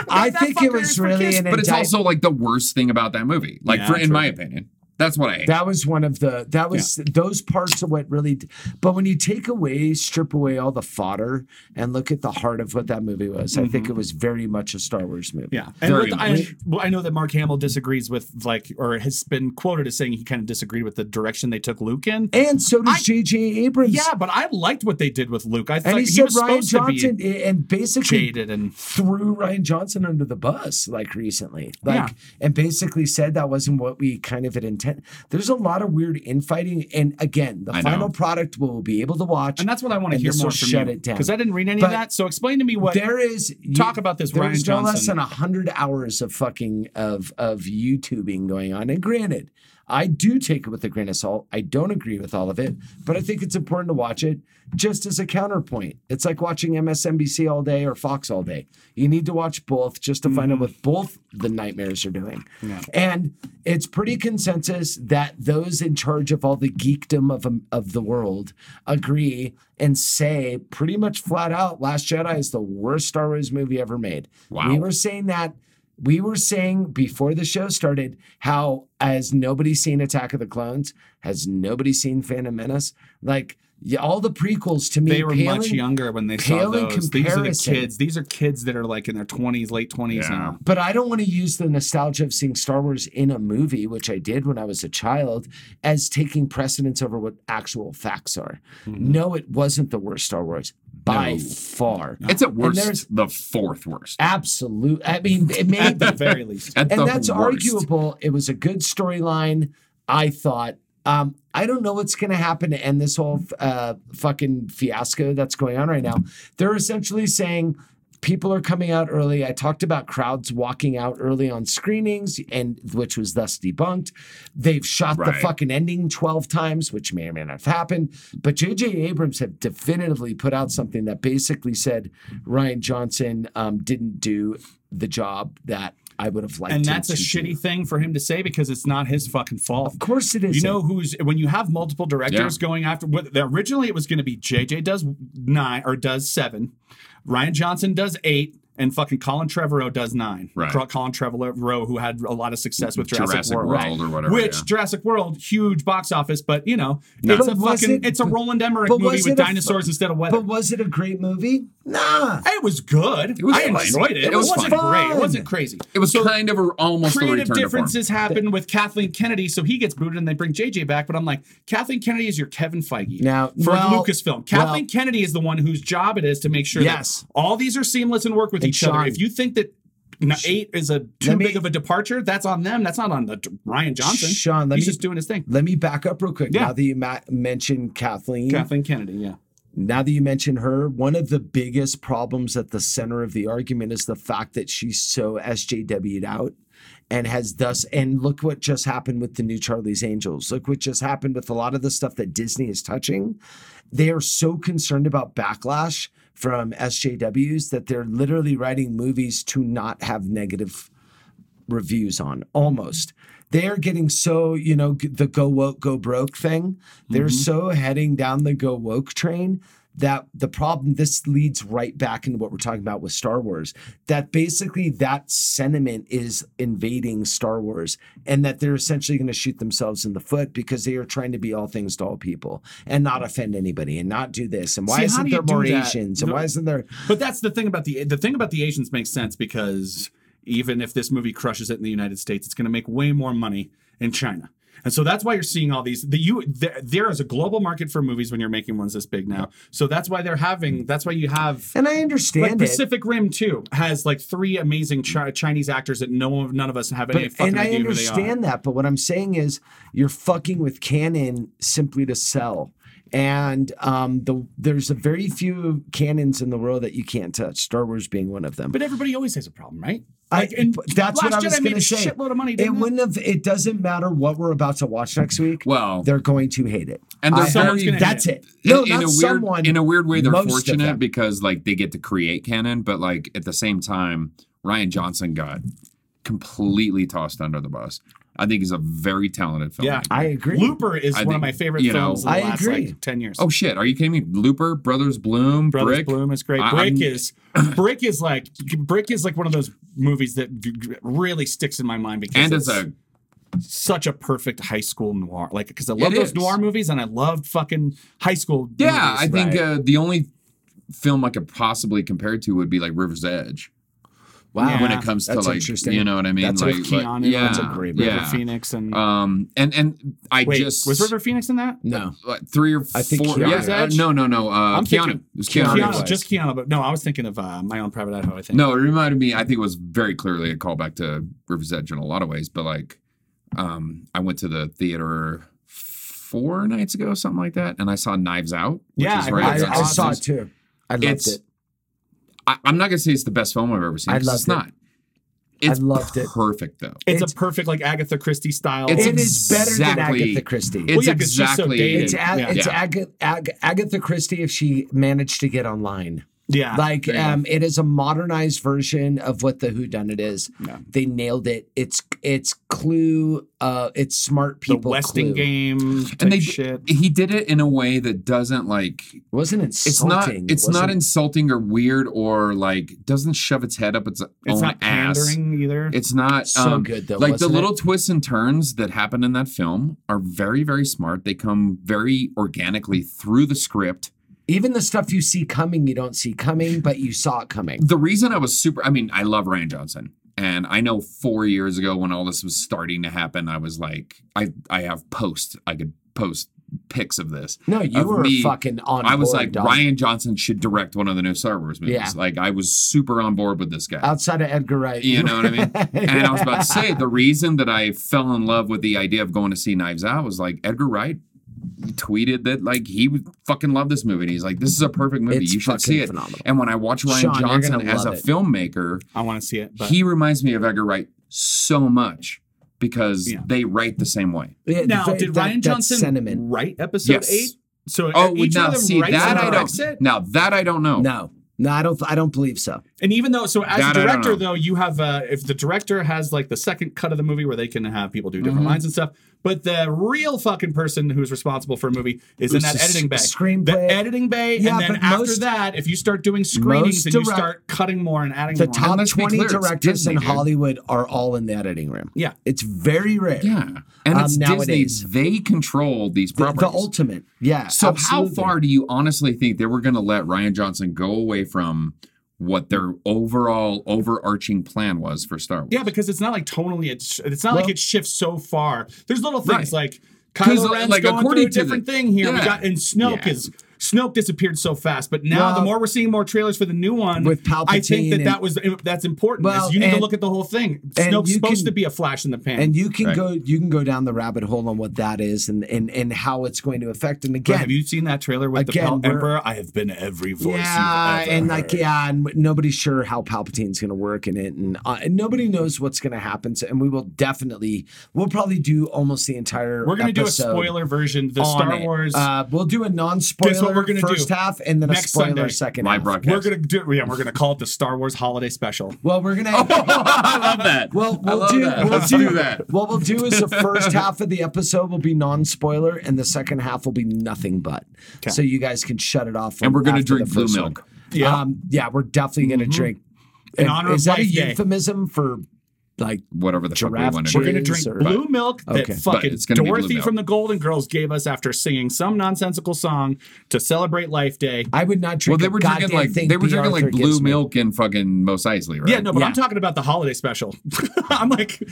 I think it was really an But it's indict- also like the worst thing about that movie. Like Yeah, for in true. my opinion, that's what I hate. That was one of the that was those parts of what really but when you take away strip away all the fodder and look at the heart of what that movie was, I think mm-hmm. it was very much a Star Wars movie. Yeah, and with, I, well, I know that Mark Hamill disagrees with like, or has been quoted as saying he kind of disagreed with the direction they took Luke in. And so does I- J.J. Abrams. Yeah, but I liked what they did with Luke. I thought And he, he, said was Rian supposed Johnson to be and basically jaded and threw Rian Johnson under the bus like recently. Like Yeah. and basically said that wasn't what we kind of had intent. There's a lot of weird infighting. And again, the I know. final product we'll be able to watch. and that's what I want to hear more from shut you it down. because I didn't read any But of that. So explain to me what there is Talk about this There's no less than a hundred hours of fucking of of YouTubing going on. And granted, I do take it with a grain of salt. I don't agree with all of it, but I think it's important to watch it just as a counterpoint. It's like watching MSNBC all day or Fox all day. You need to watch both just to Mm-hmm. find out what both the nightmares are doing. Yeah. And it's pretty consensus that those in charge of all the geekdom of of the world agree and say pretty much flat out Last Jedi is the worst Star Wars movie ever made. Wow. We were saying that we were saying before the show started how has nobody seen Attack of the Clones? Has nobody seen Phantom Menace? Like Yeah, all the prequels to me. They were pale much in- younger when they saw in those. These are the kids. These are kids that are like in their twenties, late twenties Yeah. now. But I don't want to use the nostalgia of seeing Star Wars in a movie, which I did when I was a child, as taking precedence over what actual facts are. Mm-hmm. No, it wasn't the worst Star Wars by No. far. It's at there's- worst the fourth worst. Absolute. I mean, it may At the very least. At and the that's worst. arguable. It was a good storyline. I thought. Um, I don't know what's going to happen to end this whole uh, fucking fiasco that's going on right now. They're essentially saying people are coming out early. I talked about crowds walking out early on screenings, and which was thus debunked. They've shot the fucking ending twelve times, which may or may not have happened. But J.J. Abrams have definitively put out something that basically said Rian Johnson um, didn't do the job that I would have liked. And him that's a to do. shitty thing for him to say because it's not his fucking fault. Of course it is. You know who's when you have multiple directors Yeah. going after. What, originally, it was going to be JJ does nine or does seven, Rian Johnson does eight, and fucking Colin Trevorrow does nine. Right. Col- Colin Trevorrow, who had a lot of success with Jurassic, Jurassic World, World or whatever, Which yeah. Jurassic World, huge box office, but you know, No. it's a But was fucking it- it's a Roland Emmerich movie with it a dinosaurs instead of weather. But was it a great movie? Nah. it was good. was I fine. enjoyed it. It It, was wasn't fine. great. It wasn't crazy. It was So- kind of a, almost a creative return differences happen with Kathleen Kennedy, so he gets booted and they bring JJ back. But I'm like, Kathleen Kennedy is your Kevin Feige Now- for well- Lucasfilm. Kathleen well- Kennedy is the one whose job it is to make sure Yes. that all these are seamless and work with Each other. If you think that eight is a too me- big of a departure, that's on them. That's not on the Rian Johnson. Sean, let he's me- just doing his thing. Let me back up real quick. Yeah. Now that you ma- mentioned Kathleen, Kathleen Kennedy, yeah. now that you mention her, one of the biggest problems at the center of the argument is the fact that she's so SJW'd out and has thus and look what just happened with the new Charlie's Angels. Look what just happened with a lot of the stuff that Disney is touching. They are so concerned about backlash from SJWs that they're literally writing movies to not have negative reviews on almost. They're getting so you know the go woke go broke thing. They're mm-hmm. so heading down the go woke train that the problem this leads right back into what we're talking about with Star Wars that basically that sentiment is invading Star Wars and that they're essentially going to shoot themselves in the foot because they are trying to be all things to all people and not offend anybody and not do this and why See, isn't there more? Asians and No. why isn't there But that's the thing about the the thing about the Asians makes sense because even if this movie crushes it in the United States, it's going to make way more money in China. And so that's why you're seeing all these. The you there, there is a global market for movies when you're making ones this big now. So that's why they're having. That's why you have. and I understand Like Pacific Rim 2 has like three amazing chi- Chinese actors that no one, none of us have any But, fucking and I idea who they are. understand that, but what I'm saying is you're fucking with canon simply to sell. And um, the there's a very few canons in the world that you can't touch. Star Wars being one of them. But everybody always has a problem, right? I- Like, and that's what I was going to say. Shitload of money. It didn't wouldn't have. It doesn't matter what we're about to watch next week. Well, they're going to hate it. and they're I- very that's it. it. No, in, not in a weird someone. in a weird way they're fortunate because like they get to create canon but like at the same time rian johnson got completely tossed under the bus i think he's a very talented filmmaker Yeah. I agree. Looper is I one of my favorite you know- films in the I last agree. like 10 years. oh shit are you kidding me looper brothers bloom Brothers brick Bloom is great. I- Brick I'm- is Brick is like Brick is like one of those movies that g- g- really sticks in my mind because and it's it's a such a perfect high school noir. Like because I love those is. noir movies and I loved fucking high school. yeah movies. i think right. uh, the only film i could possibly compare it to would be like river's edge wow. when it comes to like you know what i mean That's like, with like- yeah that's a great River yeah. Phoenix and um and and i wait, just was River Phoenix in that? No. what, three or I think four. Keanu's yeah, uh, no, no, no. Uh, I'm Keanu. thinking- It was Keanu. Keanu. Keanu, just Keanu, but no, I was thinking of uh, my own private Idaho. I think. No, it reminded me. I think it was very clearly a callback to River's Edge in a lot of ways. But like, um, I went to the theater four nights ago, something like that, and I saw Knives Out. Which Yeah, is I right heard I, I saw it too. I loved It's- it. I, I'm not gonna say it's the best film I've ever seen. I 'cause loved it's it. not. It's loved it. Perfect though. It's, It's- a perfect like Agatha Christie style. It's It is better than exactly- Agatha Christie. It's yeah, 'cause she's so exactly. dated. It's, Ag- Yeah. it's Yeah. Aga- Ag- Agatha Christie if she managed to get online. Yeah. Like There you go. um, it is a modernized version of what the Who Done It is. Yeah. They nailed it. It's it's Clue. Uh, it's smart the people. Westing Clue. game type and they shit. he did it in a way that doesn't like It wasn't it's insulting. not It it's not wasn't- insulting or weird or like doesn't shove its head up its It's own not ass. pandering either. It's not So um, good, though, Like the little it? twists and turns that happen in that film are very, very smart. They come very organically through the script. Even the stuff you see coming, you don't see coming, but you saw it coming. The reason I was super, I mean, I love Rian Johnson, and I know four years ago when all this was starting to happen, I was like, I, I have post, I could post pics of this. No, you were me. fucking on. I was board, like, dog. Rian Johnson should direct one of the new Star Wars movies. Yeah. Like, I was super on board with this guy. outside of Edgar Wright. You know what I mean? And I was about to say the reason that I fell in love with the idea of going to see Knives Out was like Edgar Wright tweeted that like he would fucking love this movie. And he's like, this is a perfect movie. It's you should see it. phenomenal. And when I watch Rian Sean, Johnson as a it. filmmaker, I want to see it. But he reminds me of Edgar Wright so much because Yeah. they write the same way. Yeah, now, th- did that- Rian that Johnson sentiment? write episode Yes. eight? So Oh, each now one of them see that I don't. it? Now that I don't know. No, no, I don't. I don't believe so. And even though, so as That a I don't director, though, you have uh, if the director has like the second cut of the movie where they can have people do Mm-hmm. different lines and stuff, but the real fucking person who's responsible for a movie is in that editing bay. s- screenplay? The editing bay, Yeah, and then but after most- that, if you start doing screenings most and you direct- start cutting more and adding more, The more, top let's be twenty clear, it's directors Disney, in dude. Hollywood are all in the editing room. Yeah. it's very rare. Yeah. And Um, it's nowadays. Disney. They control these The, properties. the ultimate. Yeah. So absolutely. how far do you honestly think they were going to let Rian Johnson go away from what their overall overarching plan was for Star Wars? yeah, because it's not like tonally, it's it's not Well- like it shifts so far. There's little things Right. like 'Cause, Kylo Ren's like, going through a to the- different thing here. We got and Snoke Yeah. is Snoke disappeared so fast, but now the more we're seeing more trailers for the new one with Palpatine I think that that was that's important. Well, you need to look at the whole thing. and Snoke's supposed can- to be a flash in the pan. And you can Right. go you can go down the rabbit hole on what that is and and, and how it's going to affect. And But again, have you seen that trailer with Again, the Pal- Emperor? I have been every voice. yeah, and like heard. yeah, and nobody's sure how Palpatine's going to work in it, and, uh, and nobody knows what's going to happen. So, and we will definitely, we'll probably do almost the entire. We're gonna do a spoiler version. The Star it. Wars. Uh, we'll do a non-spoiler what we're gonna first do? half, and then a Next spoiler Sunday. second Live half. broadcast. we're gonna do. Yeah, we're gonna call it the Star Wars Holiday Special. Well, we're gonna. I love that. Well, I we'll love do. that. We'll Let's do, do that. What we'll do is the first half of the episode will be non-spoiler, and the second half will be nothing but. So you guys can shut it off. And we're gonna after the drink blue first milk. one. Yeah. Um, yeah, we're definitely gonna drink. In And honor is of that a Life Day. euphemism for like Whatever the fuck we Giraffe want to We're gonna drink or- blue milk that Okay. But fucking it's gonna be Dorothy from the Golden Girls gave us after singing some nonsensical song to celebrate Life Day. I would not drink. Well, drink. they a were drinking like they were Bea drinking Arthur like blue gives me. milk and fucking Mos Eisley, right? Yeah, no, but I'm talking about the holiday special. I'm like d-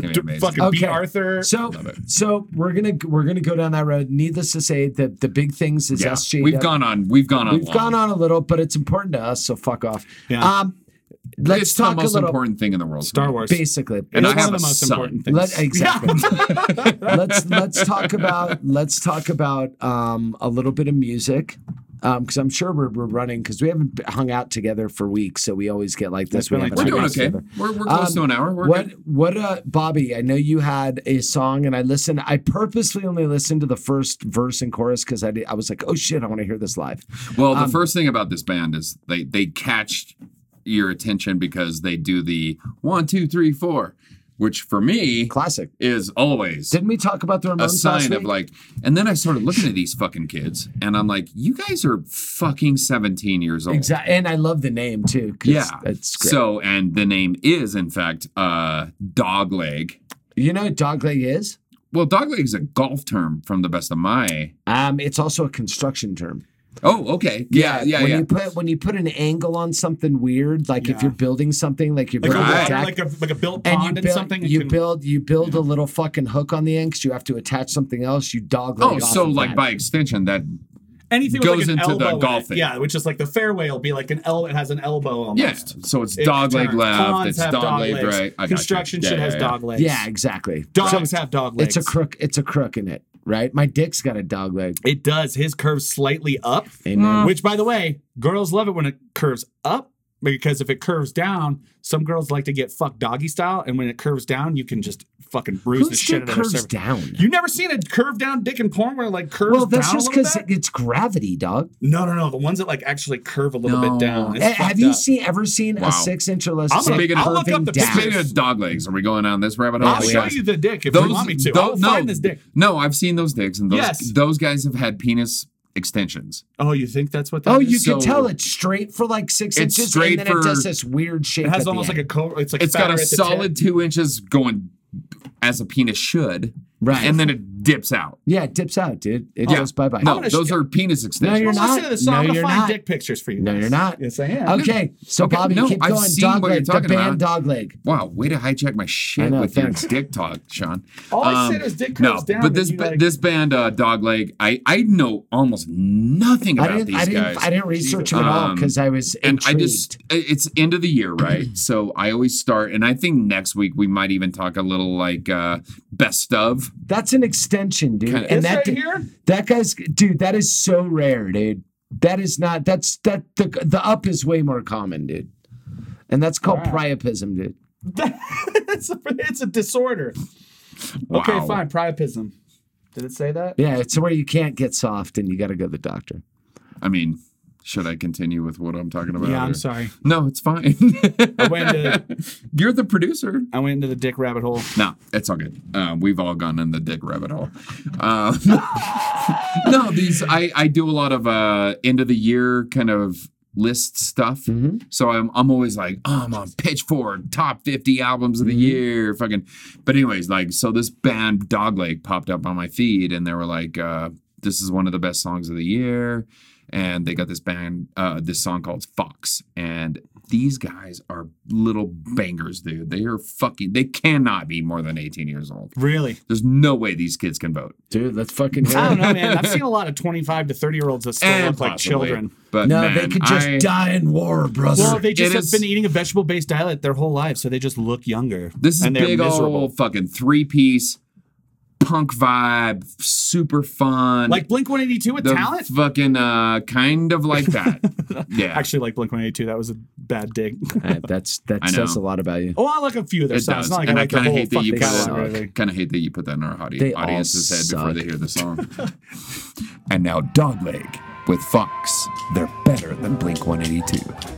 gonna be d- amazing. fucking Bea Okay. Arthur. So, so we're gonna we're gonna go down that road. Needless to say, the the big things is Yeah. SJ. We've gone on. We've gone on. We've long. gone on a little, but it's important to us. So fuck off. Yeah. Um, let's it's talk the most little. important thing in the world. Star. Wars. Basically, It's And I one have of the most son. important things. Let, exactly. let's let's talk about let's talk about um, a little bit of music because I'm sure we're, we're running because we haven't hung out together for weeks, so we always get like this. It's We like, we're hung doing okay. together. We're, we're close to Um, an hour. We're what good. what uh Bobby? I know you had a song, and I listened. I purposely only listened to the first verse and chorus because I did, I was like, oh shit, I want to hear this live. Well, the um, first thing about this band is they they catch your attention because they do the one, two, three, four, which for me Classic. is always Didn't we talk about the Ramones a last sign of week? like. And then I started looking at these fucking kids, and I'm like, you guys are fucking 17 years old. Exactly, and I love the name too. 'cause Yeah. it's great. So, and the name is in fact uh Dogleg. you know what dogleg is? Well, dogleg is a golf term from the best of my. Um, it's also a construction term. Oh, okay. Yeah, yeah, when yeah. you put when you put an angle on something weird, like if you're building something, like you're like, a, building a Right. deck, like a like a built and you pond and, build something. it you can- build you build a little fucking hook on the end because you have to attach something else. You dog leg Oh, so of like that. by extension, that anything goes with like an into the elbow in golfing. Yeah, which is like the fairway will be like an L. It has an elbow almost. yeah. So it's dog leg turns. left. Ponds It's have dog leg right. I. Construction Yeah, shit yeah, has yeah. dog legs. yeah, exactly. Dogs So have dog legs. it's a crook. It's a crook in it, right? My dick's got a dog leg. It does. His curves slightly up, Amen. which, by the way, girls love it when it curves up because if it curves down, some girls like to get fucked doggy style, and when it curves down, you can just fucking bruise the shit dick out of their curves cervix. down? You never seen a curved down dick in porn where it like curves Well, that's down just because it's gravity, dog. No, no, no. The ones that like actually curve a little No. bit down. It's Eh, have you up. seen ever seen Wow. a six inch or less I'm gonna- dick I'll look up the down? pictures. Speaking of dog legs, are we going down this rabbit hole? I'll we show are. you the dick if you want me to. tho- I'll find this dick. No, I've seen those dicks, and those Yes. those guys have had penis extensions. Oh, you think that's what that Oh, is? you So- can tell it's straight for like six It's inches, straight and then for- it does this weird shape. It has at the almost like a co It's like It's got a at the solid tip. two inches going as a penis should, right, and then it dips out. yeah, it dips out, dude. It Yeah. goes bye bye. No, those sh- are penis extensions. No, extensions. you're not. Listen to this song. No, I'm you're gonna find not. dick pictures for you. No, guys. you're not. Yes, I am. Okay, so Okay, Bobby, no, keep I've going. seen Dog what you're leg, the talking band about. dog leg. Wow, way to hijack my shit know, with thanks. your dick talk, Sean. All I Um, said was dick no, curves down. but this you, ba- like- this band, uh, Dogleg, I I know almost nothing I about didn't. these I didn't. guys. I didn't research them at all Um, because I was and intrigued. I just it's end of the year, right? so I always start, and I think next week we might even talk a little like uh best of. That's an extension, dude. Kinda- and This that right di- here? that guy's dude. That is so rare, dude. That is not. That's that. The the up is way more common, dude. And that's called priapism, dude. it's, a, it's a disorder. Okay, fine. Priapism. Did it say that? Yeah, it's where you can't get soft and you got to go to the doctor. I mean, should I continue with what I'm talking about? Yeah, I'm or- sorry. No, it's fine. I went into You're the producer. I went into the dick rabbit hole. No, it's all good. Uh, we've all gone in the dick rabbit hole. Um, no, these I I do a lot of uh end of the year kind of list stuff. Mm-hmm. So I'm I'm always like, oh, I'm on Pitchfork top 50 albums Mm-hmm. of the year, fucking. But anyways, like, so this band Dogleg popped up on my feed, and they were like, uh, this is one of the best songs of the year, and they got this band, uh, this song called Fox, and these guys are little bangers, dude. They are fucking. They cannot be more than 18 years old. Really? There's no way these kids can vote. Dude, let's fucking hear I don't know, man. I've seen a lot of 25 to 30 year olds that still And look like children. But No, man, they could just I- die in war, brother. Well, they just It have is- been eating a vegetable based diet their whole life, so they just look younger. This is and big miserable. old fucking three piece punk vibe, super fun. Like Blink 182 with the talent? fucking uh, kind of like that. yeah, Actually, like Blink 182, that was a bad dig. Hey, that's that I says a lot about you. oh, I like a few of their it songs. does. Not like and I I like the kind of hate that you put that. Kind of hate that you put that in our audi- They all audience's head before they hear the song. and now Dogleg with Fox. They're better than Blink 182.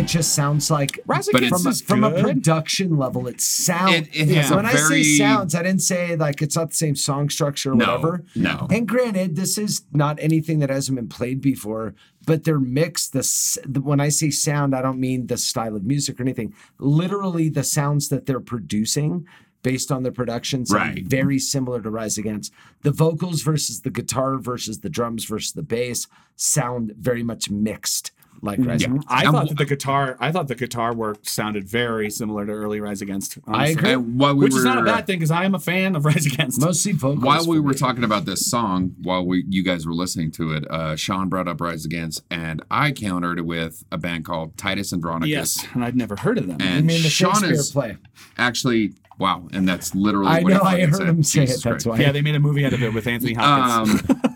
It just sounds like But from a, from a production level, it sounds. It- it when I say sounds, I didn't say like it's not the same song structure or No, whatever. no. And granted, this is not anything that hasn't been played before, but they're mixed. The, the when I say sound, I don't mean the style of music or anything. Literally, the sounds that they're producing. Based on the production, sound Right. very similar to Rise Against. The vocals versus the guitar versus the drums versus the bass sound very much mixed, like Rise Against. I And thought that the guitar, I thought the guitar work sounded very similar to early Rise Against. honestly. agree. And while we Which were, is not a bad thing because I am a fan of Rise Against. Mostly vocals. While we were me. talking about this song, while we you guys were listening to it, uh, Sean brought up Rise Against, and I countered it with a band called Titus Andronicus. yes, and I'd never heard of them. I And mean, the Sean Shakespeare is play. actually wow, and that's literally I what know. I heard said. him say Jesus it. That's Christ. why. yeah, they made a movie out of it with Anthony Hopkins. Um,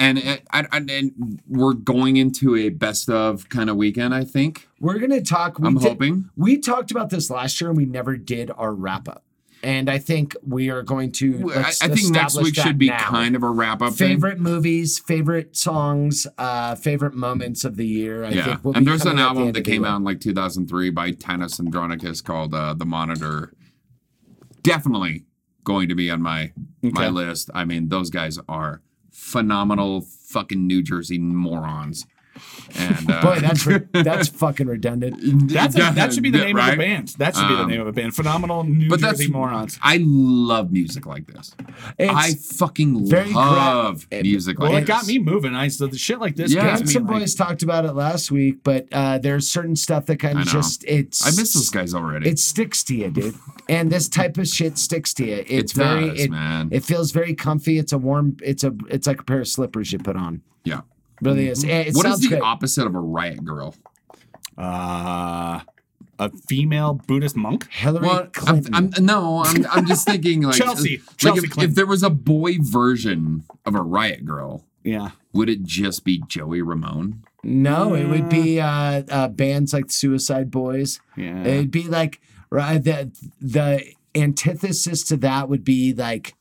and, it- and, and and we're going into a best of kind of weekend, I think. We're gonna talk. We I'm did- hoping. we talked about this last year, and we never did our wrap up. and I think we are going to. I, I think next week should be now. kind of a wrap up. thing. favorite movies, favorite songs, uh, favorite moments of the year. I yeah, think we'll and there's an at the album that came out in like 2003 by Titus Andronicus called uh, "The Monitor." Definitely going to be on my my list. I mean, those guys are phenomenal, fucking New Jersey morons. And uh, Boy, that's re- that's fucking redundant. That's a, that should be the Yeah, name of right? the band. That should be the Um, name of a band. Phenomenal New but that's Jersey morons. I love music like this. It's I fucking very gra- love it- music Well, like it got me moving. I so the shit like this. Yeah. gets me, some like- boys talked about it last week, but uh, there's certain stuff that kind I of just it's I miss those guys already. It sticks to you, dude. And this type of shit sticks to you. It's It very does, it, man. it feels very comfy. It's a warm it's a it's like a pair of slippers you put on. yeah. Really is. It, it What is the great. opposite of a riot girl? uh, a female Buddhist monk. Hillary Well, I'm, Clinton. I'm no, I'm, I'm just thinking like Chelsea. like Chelsea if, Clinton. if there was a boy version of a riot girl, Yeah. would it just be Joey Ramone? no, it would be uh, uh, bands like Suicide Boys. Yeah. It'd be like right the the antithesis to that would be like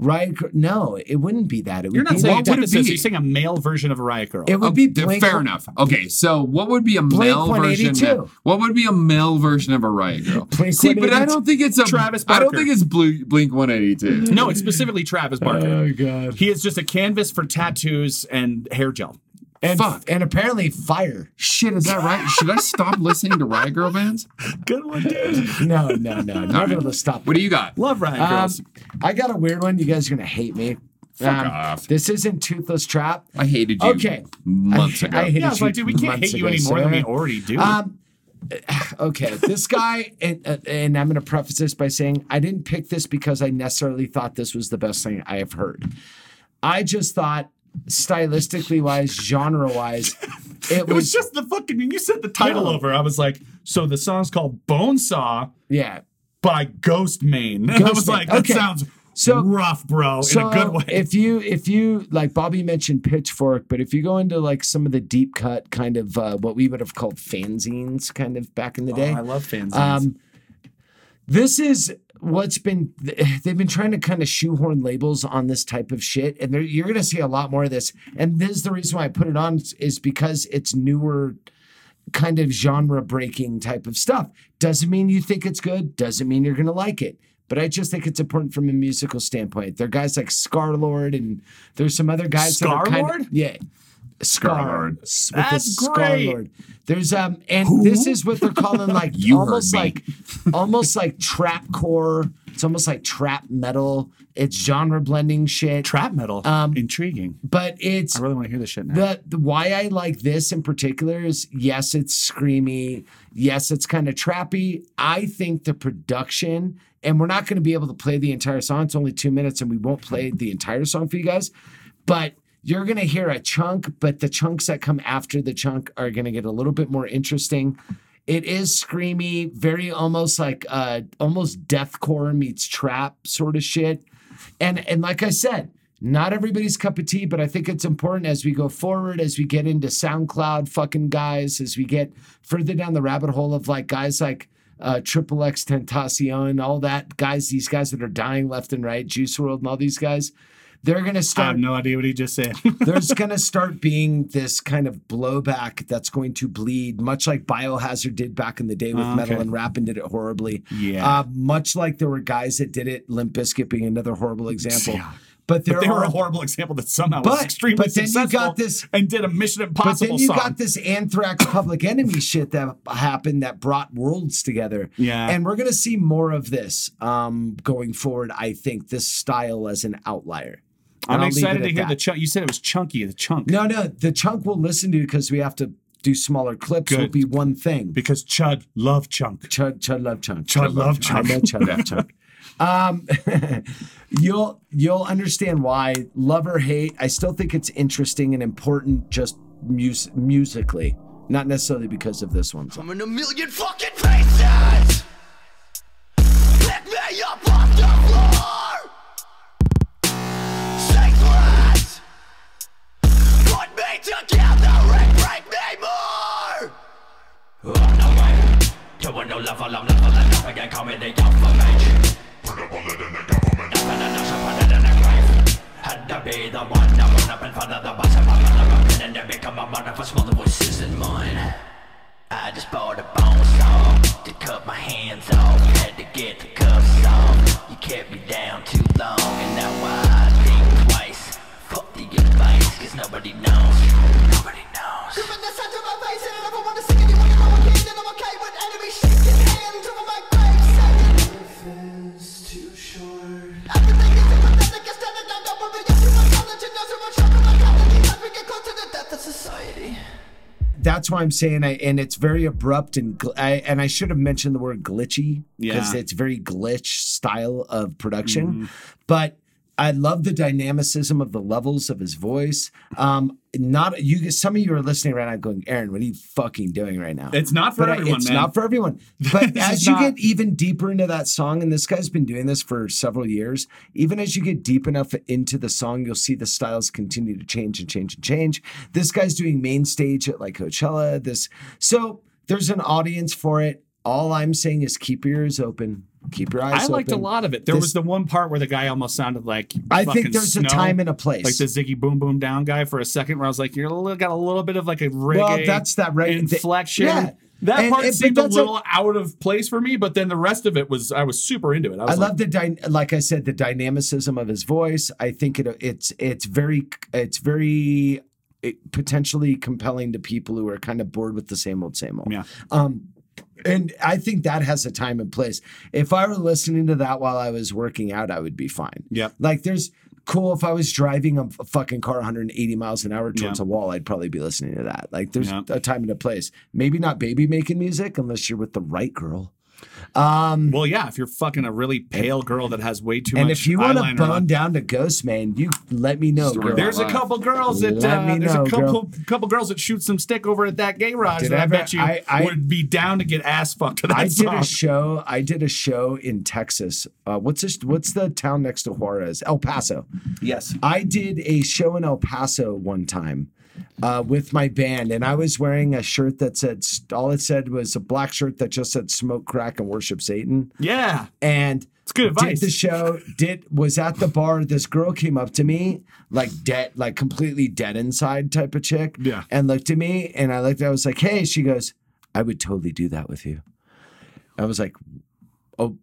Riot Girl. No, it wouldn't be that. It would You're not be saying what would it antithesis. be? You're saying a male version of a riot girl. it would Oh, be Blink. fair enough. Okay, so what would be a Blink male version? 182. Of, what would be a male version of a riot girl? Blink See, but I don't think it's a Travis Barker. I don't think it's Blink 182. no, it's specifically Travis Barker. Oh god. He is just a canvas for tattoos and hair gel. And Fuck. and apparently fire. Shit, is that right? Should I stop listening to riot girl bands? Good one, dude. No, no, no. Never right. to stop. What do you got? Love riot Um, girls. I got a weird one. You guys are gonna hate me. Fuck Um, off. This isn't Toothless Trap. I hated you Okay. months I- ago. I hated yeah, I was you like, dude, we can't hate you ago, any more than we already do. Um, okay, this guy, and, uh, and I'm going to preface this by saying I didn't pick this because I necessarily thought this was the best thing I have heard. I just thought, stylistically wise, genre wise, it it was was just the fucking when you said the title No. over, I was like, so the song's called Bonesaw yeah. by Ghostemane. I was like, that okay. sounds So- rough, bro, So in a good way. if you if you like Bobby mentioned Pitchfork, but if you go into like some of the deep cut kind of uh, what we would have called fanzines, kind of back in the day, oh, I love fanzines. Um, this is what's been they've been trying to kind of shoehorn labels on this type of shit, and you're going to see a lot more of this. And this is the reason why I put it on is because it's newer, kind of genre breaking type of stuff. Doesn't mean you think it's good. Doesn't mean you're going to like it. But I just think it's important from a musical standpoint. There are guys like Scarlxrd, and there's some other guys. that are kind of, yeah. Scar, That's great. Scarlxrd. There's um, and this is what they're calling like You almost like, almost like trap core. It's almost like trap metal. It's genre blending shit. Trap metal. um, Intriguing. but it's I really want to hear this shit now. the, the why I like this in particular is yes, it's screamy. Yes, it's kind of trappy. I think the production, and we're not going to be able to play the entire song. It's only two minutes, and we won't play the entire song for you guys. But you're going to hear a chunk, but the chunks that come after the chunk are going to get a little bit more interesting. It is screamy, very almost like uh almost deathcore meets trap sort of shit. And and like I said, not everybody's cup of tea, but I think it's important as we go forward, as we get into SoundCloud fucking guys, as we get further down the rabbit hole of like guys like uh, Triple X Tentacion, all that guys, these guys that are dying left and right, Juice WRLD and all these guys, they're gonna start. I have no idea what he just said. there's going to start being this kind of blowback that's going to bleed, much like Biohazard did back in the day with Oh, metal okay. and rap and did it horribly. Yeah. Uh, much like there were guys that did it, Limp Bizkit being another horrible example. Yeah. But there But they are were a horrible example that somehow was But- extremely but then you got this- and did a Mission Impossible but then you song. got this Anthrax Public Enemy shit that happened that brought worlds together. Yeah. And we're going to see more of this um, going forward, I think, this style as an outlier. And I'm I'll leave it excited to hear that. the chunk. You said it was chunky, the chunk. No, no, the chunk we'll listen to because we have to do smaller clips. Will be one thing. Because Chud love chunk. Chud, Chud love chunk. Chud love chunk. I know Chud love chunk. Um, you'll you'll understand why love or hate. I still think it's interesting and important, just mus- musically, not necessarily because of this one. I'm in a million fucking places. Pick me up Put me together and break me more. Oh, On the way to a new level of level and up again coming the alpha mage. Had to be the one to run up in front of the bus and run up and then become a mother for small voices in mine. I just bought a bone saw to cut my hands off. Had to get the cuffs off. You kept me down too long, and now I think twice. Fuck the advice, cause nobody knows. Nobody knows. Gripping the center of my face, and I never want to sing anyone if I'm and I'm okay with enemies shaking hands over my grave. Saying, Life is too short. Everything is sympathetic, aesthetic, I don't worry, you're too much knowledge, and no so much sharper, my gravity. As we get closer to death of society. That's why I'm saying I and it's very abrupt and gl- I, and I should have mentioned the word glitchy because Yeah. it's very glitch style of production. Mm-hmm. But I love the dynamicism of the levels of his voice. Um, not you. Some of you are listening right now, going, "Aaron, what are you fucking doing right now?" It's not for But I- everyone, It's man. not for everyone. But as you not- get even deeper into that song, and this guy's been doing this for several years, even as you get deep enough into the song, you'll see the styles continue to change and change and change. This guy's doing main stage at like Coachella. This so there's an audience for it. All I'm saying is keep your ears open, keep your eyes I open. liked a lot of it. There This- was the one part where the guy almost sounded like I think there's a time and a place. like the Ziggy Boom Boom Down guy for a second, where I was like, you're a little, got a little bit of like a reggae Well, that's that right- inflection. yeah. That And- part and- seemed a that's a- little out of place for me, but then the rest of it was I was super into it. I, I like, love the dy- like I said the dynamicism of his voice. I think it it's it's very it's very it, potentially compelling to people who are kind of bored with the same old same old. Yeah. Um and I think that has a time and place. If I were listening to that while I was working out, I would be fine. Yeah. Like there's cool if I was driving a fucking car 180 miles an hour towards Yeah. a wall, I'd probably be listening to that. Like there's Yeah. a time and a place. Maybe not baby making music unless you're with the right girl. Um Well, yeah, if you're fucking a really pale girl that has way too and much and if you want to bone on, down to Ghostemane, you let me know, girl. there's a couple girls that Let uh, me there's know, a couple girl. couple girls that shoot some stick over at that gay garage Did that I I, bet you I- I- would be down to get ass fucked to that I did a show. I did a show in Texas. Uh, what's this, what's the town next to Juarez? El Paso. yes. I did a show in El Paso one time uh, with my band, and I was wearing a shirt that said all it said was a black shirt that just said "Smoke Crack and Worship Satan." Yeah. And It's good advice. did the show. Did was at the bar. This girl came up to me like dead, like completely dead inside type of chick. Yeah. and looked at me, and I looked. I was like, "Hey," she goes, "I would totally do that with you." I was like, "Oh,"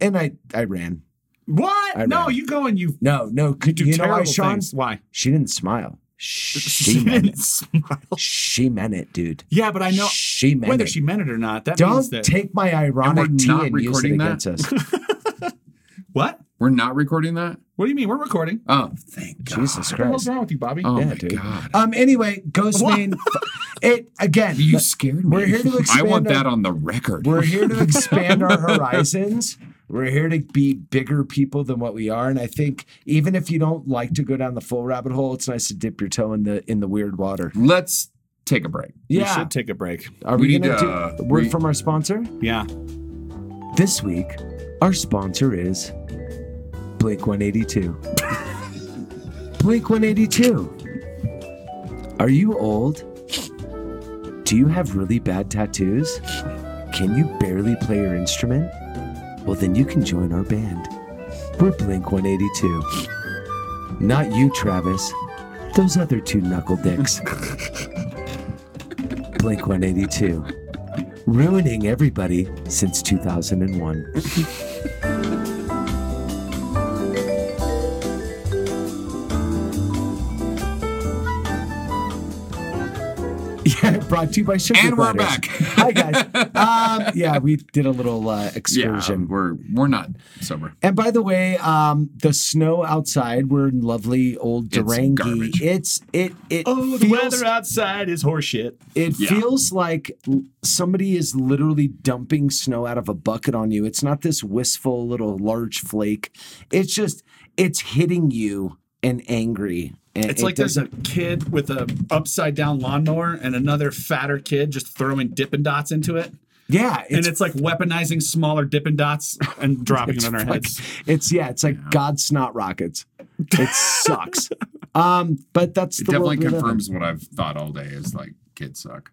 and I I ran. What? I no, ran. you go and you No, no. Could do you know why, Sean? things. Why? She didn't smile. She, She meant it. smile. She meant it, dude. Yeah, but I know she meant whether it. she meant it or not. That means Don't that take my ironic we're tea not and use it recording that? against us. what? We're not recording that? What do you mean? We're recording. Oh, thank God. Jesus Christ! What's wrong with you, Bobby? Oh Yeah, my dude. God. Um. Anyway, Ghostemane. it again. You scared me. We're here to expand. I want our- that on the record. We're here to expand our horizons. We're here to be bigger people than what we are, and I think even if you don't like to go down the full rabbit hole, it's nice to dip your toe in the in the weird water. Let's take a break. We Yeah. should take a break. Are we we, gonna to, do uh, a word re- from our sponsor? Yeah. This week, our sponsor is Blink 182. Blink 182. Are you old? Do you have really bad tattoos? Can you barely play your instrument? Well, then you can join our band. We're Blink 182. Not you, Travis. Those other two knuckle dicks. Blink 182. Ruining everybody since 2001. Brought to you by Sugar And we're Gliders. back. Hi guys. Um, yeah, we did a little uh, Yeah, excursion. we're we're not sober. And by the way, um, the snow outside, we're in lovely old It's Durangi. garbage. It's it it Oh, the feels weather outside is horseshit. it Yeah. feels like l- somebody is literally dumping snow out of a bucket on you. It's not this wistful little large flake. It's just it's hitting you and angry. And It's it like there's a kid with a upside down lawnmower and another fatter kid just throwing Dippin' Dots into it. yeah, and it's like weaponizing smaller Dippin' Dots and dropping It's them on our like- heads. It's yeah, it's like God snot rockets. It sucks. um, but that's It the definitely world we live in. confirms what I've thought all day is like kids suck.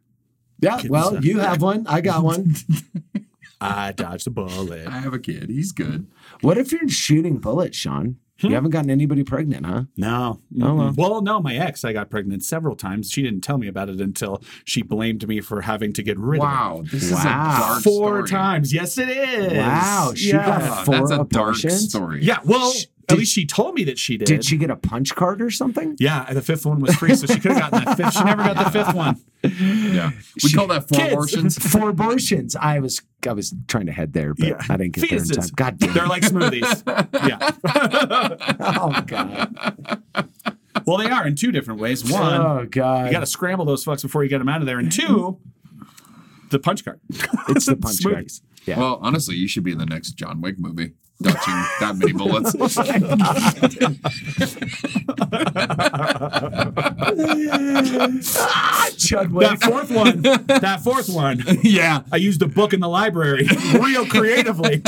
Yeah, Kids well, suck. you have one. I got one. I dodged a bullet. I have a kid. He's good. What if you're shooting bullets, Sean? Hmm? You haven't gotten anybody pregnant, huh? No. Oh, well. well, no, my ex, I got pregnant several times. She didn't tell me about it until she blamed me for having to get rid Wow, of this is a dark it. Four story. times. Yes, it is. Wow, she yeah. got four that's a dark story. Yeah, well, Sh- at did- least she told me that she did. Did she get a punch card or something? Yeah, and the fifth one was free, so she could have gotten that fifth. She never got the fifth one. Yeah. We call that four Kids. abortions. Four abortions. I was I was trying to head there, but Yeah. I didn't get there in time. God damn. They're like smoothies. yeah. oh god. Well, they are in two different ways. One, oh god. you got to scramble those fucks before you get them out of there, and two, the punch card. it's the punch card. Smoothies. Yeah. Well, honestly, you should be in the next John Wick movie, dodging that many bullets. ah, Chudwick. That fourth one, that fourth one, yeah. I used a book in the library real creatively.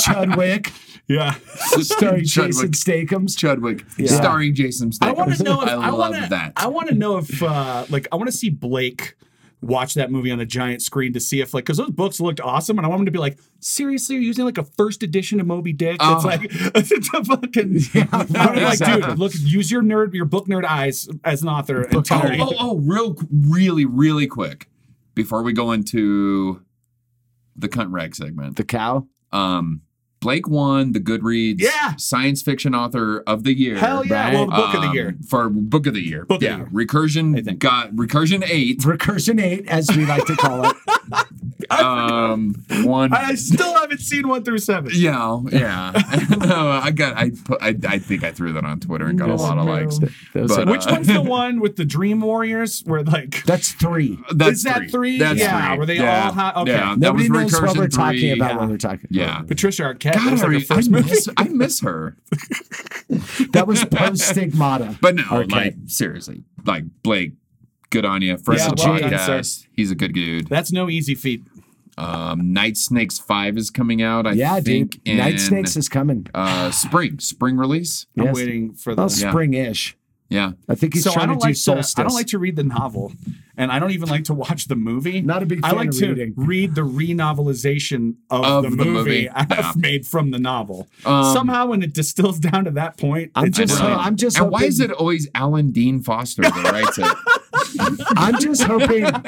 Chudwick. Yeah. Starring Chudwick. Jason Stathams. Chudwick, starring Jason I Statham. want to know if I I, love wanna, that. I want to know if uh like I want to see Blake watch that movie on a giant screen to see if like because those books looked awesome and I want him to be like seriously you're using like a first edition of Moby Dick it's Oh. like it's a fucking yeah, I'm like dude look use your nerd your book nerd eyes as an author and tell Oh, me oh, oh, real, really, really quick before we go into the cunt rag segment. The cow. Um, Blake won the Goodreads Yeah. Science Fiction Author of the Year. hell yeah Right. well book of the um, year for Book of the Year. Book of the yeah, Year. Recursion got Recursion eight. Recursion 8, as we like to call it. Um, one. I still haven't seen one through seven Yeah, yeah. no, I got. I put. I, I think I threw that on Twitter and got a lot of likes. Those But, are- which uh, one's the one with the Dream Warriors where like That's three. That's Is that three? That's Yeah, three. were they yeah. all ha- okay. Yeah, that Nobody was knows what we're talking about Yeah. when we're talking. Yeah. Patricia Arquette God, looks like I, a first I movie miss, I miss her. That was post stigmata. But no, Okay. like seriously, like Blake, good on you. Friend Yeah, of the well done, podcast. He's a good dude. That's no easy feat. Um, Night Snakes Five is coming out. I yeah, think dude. Night Snakes is coming. uh spring spring release. I'm waiting for the. Well, spring-ish. Yeah, I think he's so trying to don't do like solstice. to. I don't like to read the novel, and I don't even like to watch the movie. Not a big I like of to reading. read the renovelization of, Of the, the movie, movie, I've yeah. made from the novel. Um, Somehow, when it distills down to that point, I'm just, brilliant. I'm just and hoping, why is it always Alan Dean Foster that writes it? I'm just hoping. I'm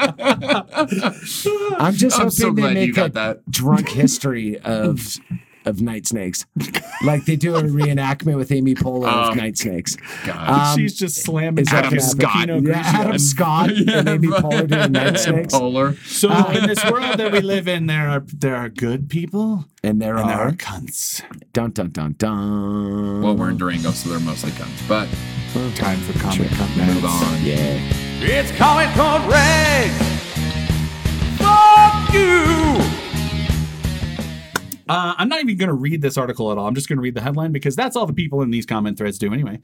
just I'm hoping so they make a that. drunk history of of Night Snakes, like they do a reenactment with Amy Poehler of Um, Night Snakes. God. Um, She's just slamming is that Adam gonna? Scott. Pinot Yeah, Adam Scott and Amy Poehler doing Night Snakes, Polar. So in this world that we live in, there are there are good people and there and there are are cunts. dun dun dun dun. Well, we're in Durango, so they're mostly cunts. But Time for comic move on. yeah. It's Comic Con Rags. Fuck you. Uh, I'm not even going to read this article at all. I'm just going to read the headline because that's all the people in these comment threads do anyway.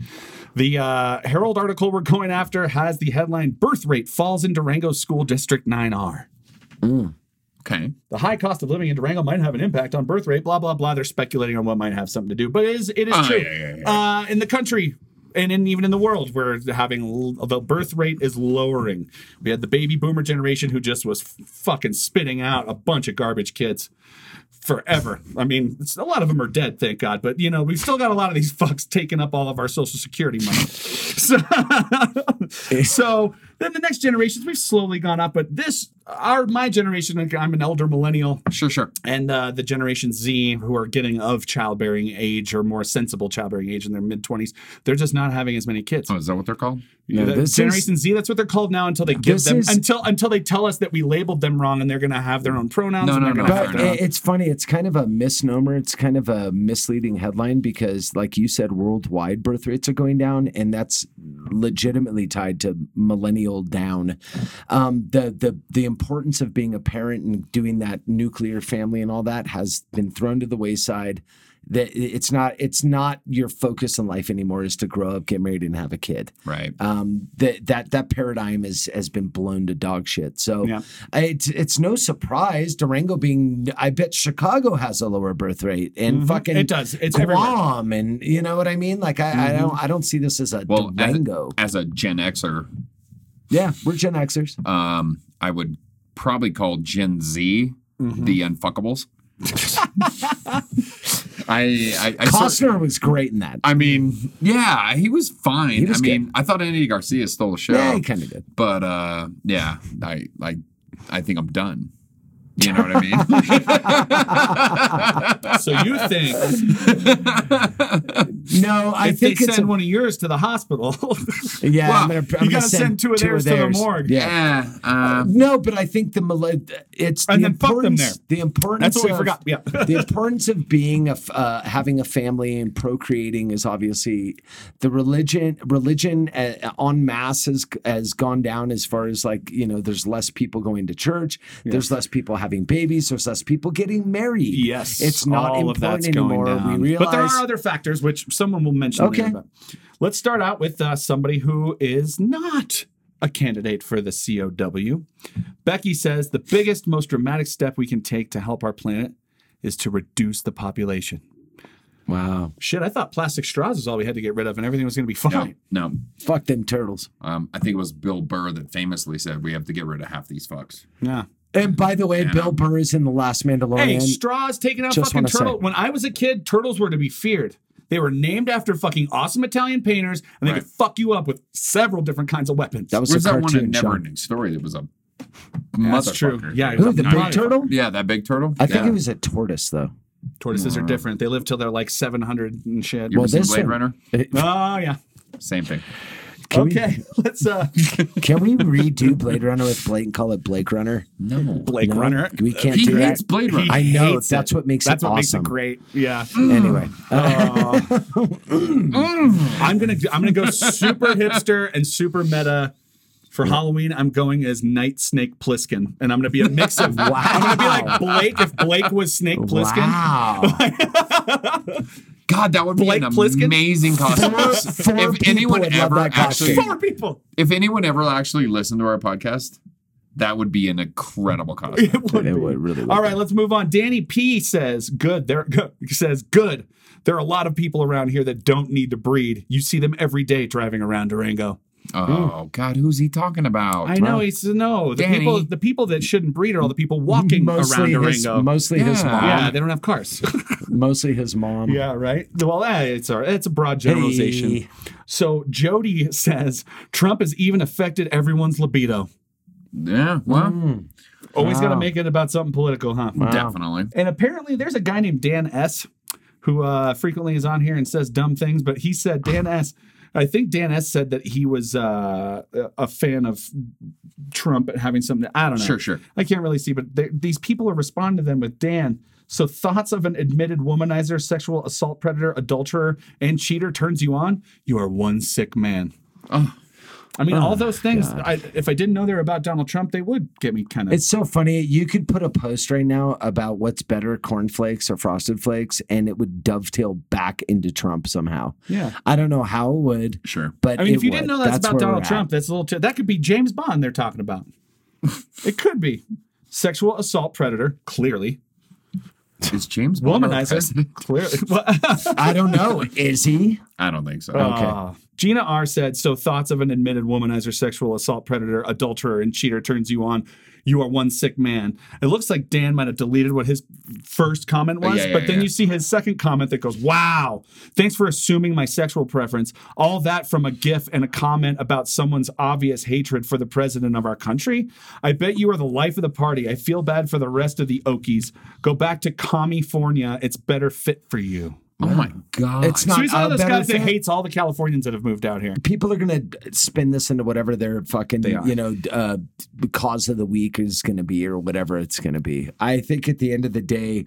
The uh, Herald article we're going after has the headline Birth Rate Falls in Durango School District 9R. Okay. The high cost of living in Durango might have an impact on birth rate, blah, blah, blah. They're speculating on what might have something to do, but it is, it is Oh, true. yeah, yeah, yeah. Uh, in the country, and in, even in the world, we're having the birth rate is lowering. We had the baby boomer generation who just was fucking spitting out a bunch of garbage kids forever. I mean, a lot of them are dead, thank God. But you know, we've still got a lot of these fucks taking up all of our social security money. So, so then the next generations we've slowly gone up, but this our my generation. I'm an elder millennial, Sure, sure. and uh, the Generation Z who are getting of childbearing age or more sensible childbearing age in their mid 20s, they're just not having as many kids. Oh, is that what they're called? No, The this is- Generation Z, that's what they're called now until they give them is- until until they tell us that we labeled them wrong and they're going to have their own pronouns. No, no, no, gonna fair have But their enough. it- it's funny. It's kind of a misnomer. It's kind of a misleading headline because, like you said, worldwide birth rates are going down, and that's legitimately tied to millennial down. Um, the the the importance of being a parent and doing that nuclear family and all that has been thrown to the wayside. That it's not it's not your focus in life anymore is to grow up, get married, and have a kid Right. um, that that that paradigm is has been blown to dog shit. So Yeah. It's it's no surprise Durango being. I bet Chicago has a lower birth rate and Mhm. fucking It does. It's everywhere. Guam and you know what I mean. Like I, I don't I don't see this as a Well, as, Durango. as a Gen Xer, yeah, we're Gen Xers. um, I would probably call Gen Z, Mm-hmm. the unfuckables. I I, I sort- Costner was great in that. I mean, yeah, he was fine. He was I mean, good. I thought Andy Garcia stole the show. yeah, he kind of did. but uh yeah, I like I think I'm done. You know what I mean? So you think No, I if they think it's send a, one of yours to the hospital, yeah. Well, I'm gonna, I'm you gotta send two of theirs to the morgue. Yeah. yeah. Uh, No, but I think the mali- it's And the then fuck them importance. there. The importance. That's what we of- forgot. Yeah. the importance of being a f- uh, having a family and procreating is obviously the religion. Religion uh, en masse has has gone down as far as like you know. There's less people going to church. There's less people having babies. There's less people getting married. Yes, it's not all of important that's going anymore. down. We realize. but there are other factors which someone will mention. Okay. later, but let's start out with uh, somebody who is not a candidate for the COW. Becky says the biggest, most dramatic step we can take to help our planet is to reduce the population. wow. Shit, I thought plastic straws was all we had to get rid of, and everything was going to be fine. no, no. Fuck them turtles. Um, I think it was Bill Burr that famously said we have to get rid of half these fucks. Yeah. And by the way, Yeah. Bill Burr is in the last Mandalorian. Hey, straws taking out Just fucking wanna say. turtle. When I was a kid, turtles were to be feared. They were named after fucking awesome Italian painters, and they Right. could fuck you up with several different kinds of weapons. that was Where's a that one cartoon. in Sean. Never Ending Story that was a That's true. motherfucker? Yeah, Who, the big turtle? Yeah, that big turtle. I think yeah. it was a tortoise though. Tortoises are different. They live till they're like 700 and shit. You Well, ever seen this Blade one- Runner? Oh, yeah. Same thing. Can we- okay, let's uh Can we redo Blade Runner with Blake and call it Blake Runner? No. Blake No? Runner. We can't He do hates that. Blade Runner. I know. That's it. what makes That's it what makes it great. Yeah. Anyway, uh, I'm gonna I'm gonna go super hipster and super meta. For Halloween, I'm going as Night Snake Pliskin, and I'm gonna be a mix of. Wow. I'm gonna be like Blake if Blake was Snake Pliskin. wow. God, that would be Blake an Pliskin? amazing costume. Four- four if people anyone would love ever that actually, costume. Four people. if anyone ever actually listened to our podcast, that would be an incredible costume. It would It would really would All be. let's move on. Danny P says, "Good." There he says, "Good." There are a lot of people around here that don't need to breed. You see them every day driving around Durango. Oh God, who's he talking about? I know. He says, "No, the Danny. people, the people that shouldn't breed are all the people walking mostly around his, Durango. mostly his Yeah. mom. yeah, they don't have cars. Mostly his mom. yeah, right. Well, eh, it's a it's a broad generalization. Hey. So Jody says Trump has even affected everyone's libido. Yeah, well, Mm. Always got to make it about something political, huh? definitely. And apparently, there's a guy named Dan S. who uh, frequently is on here and says dumb things. But he said Dan S. I think Dan S. said that he was uh, a fan of Trump and having something. I don't know. Sure, sure. I can't really see, but they, these people are responding to them with Dan. So thoughts of an admitted womanizer, sexual assault predator, adulterer, and cheater turns you on. You are one sick man. Oh. I mean, all those things. I, if I didn't know they're about Donald Trump, they would get me kind of. It's so funny. You could put a post right now about what's better, cornflakes or frosted flakes, and it would dovetail back into Trump somehow. Yeah. I don't know how it would, Sure. but I mean, it if you would. didn't know that's, about Donald. Trump, that's a little. Too, that could be James Bond. They're talking about. it could be sexual assault predator. Clearly, Is James Bond womanizer. Clearly, I don't know. Is he? I don't think so. Uh, Gina R said, "So thoughts of an admitted womanizer, sexual assault predator, adulterer, and cheater turns you on. You are one sick man." It looks like Dan might have deleted what his first comment uh, was, Yeah, yeah, but then yeah. you see his second comment that goes, "Wow, thanks for assuming my sexual preference. All that from a GIF and a comment about someone's obvious hatred for the president of our country. I bet you are the life of the party. I feel bad for the rest of the Okies. Go back to California. It's better fit for you." Oh my God. It's not So he's one of those guys that hates all the Californians that have moved out here. People are gonna spin this into whatever their fucking you know uh, cause of the week is gonna be or whatever it's gonna be. I think at the end of the day,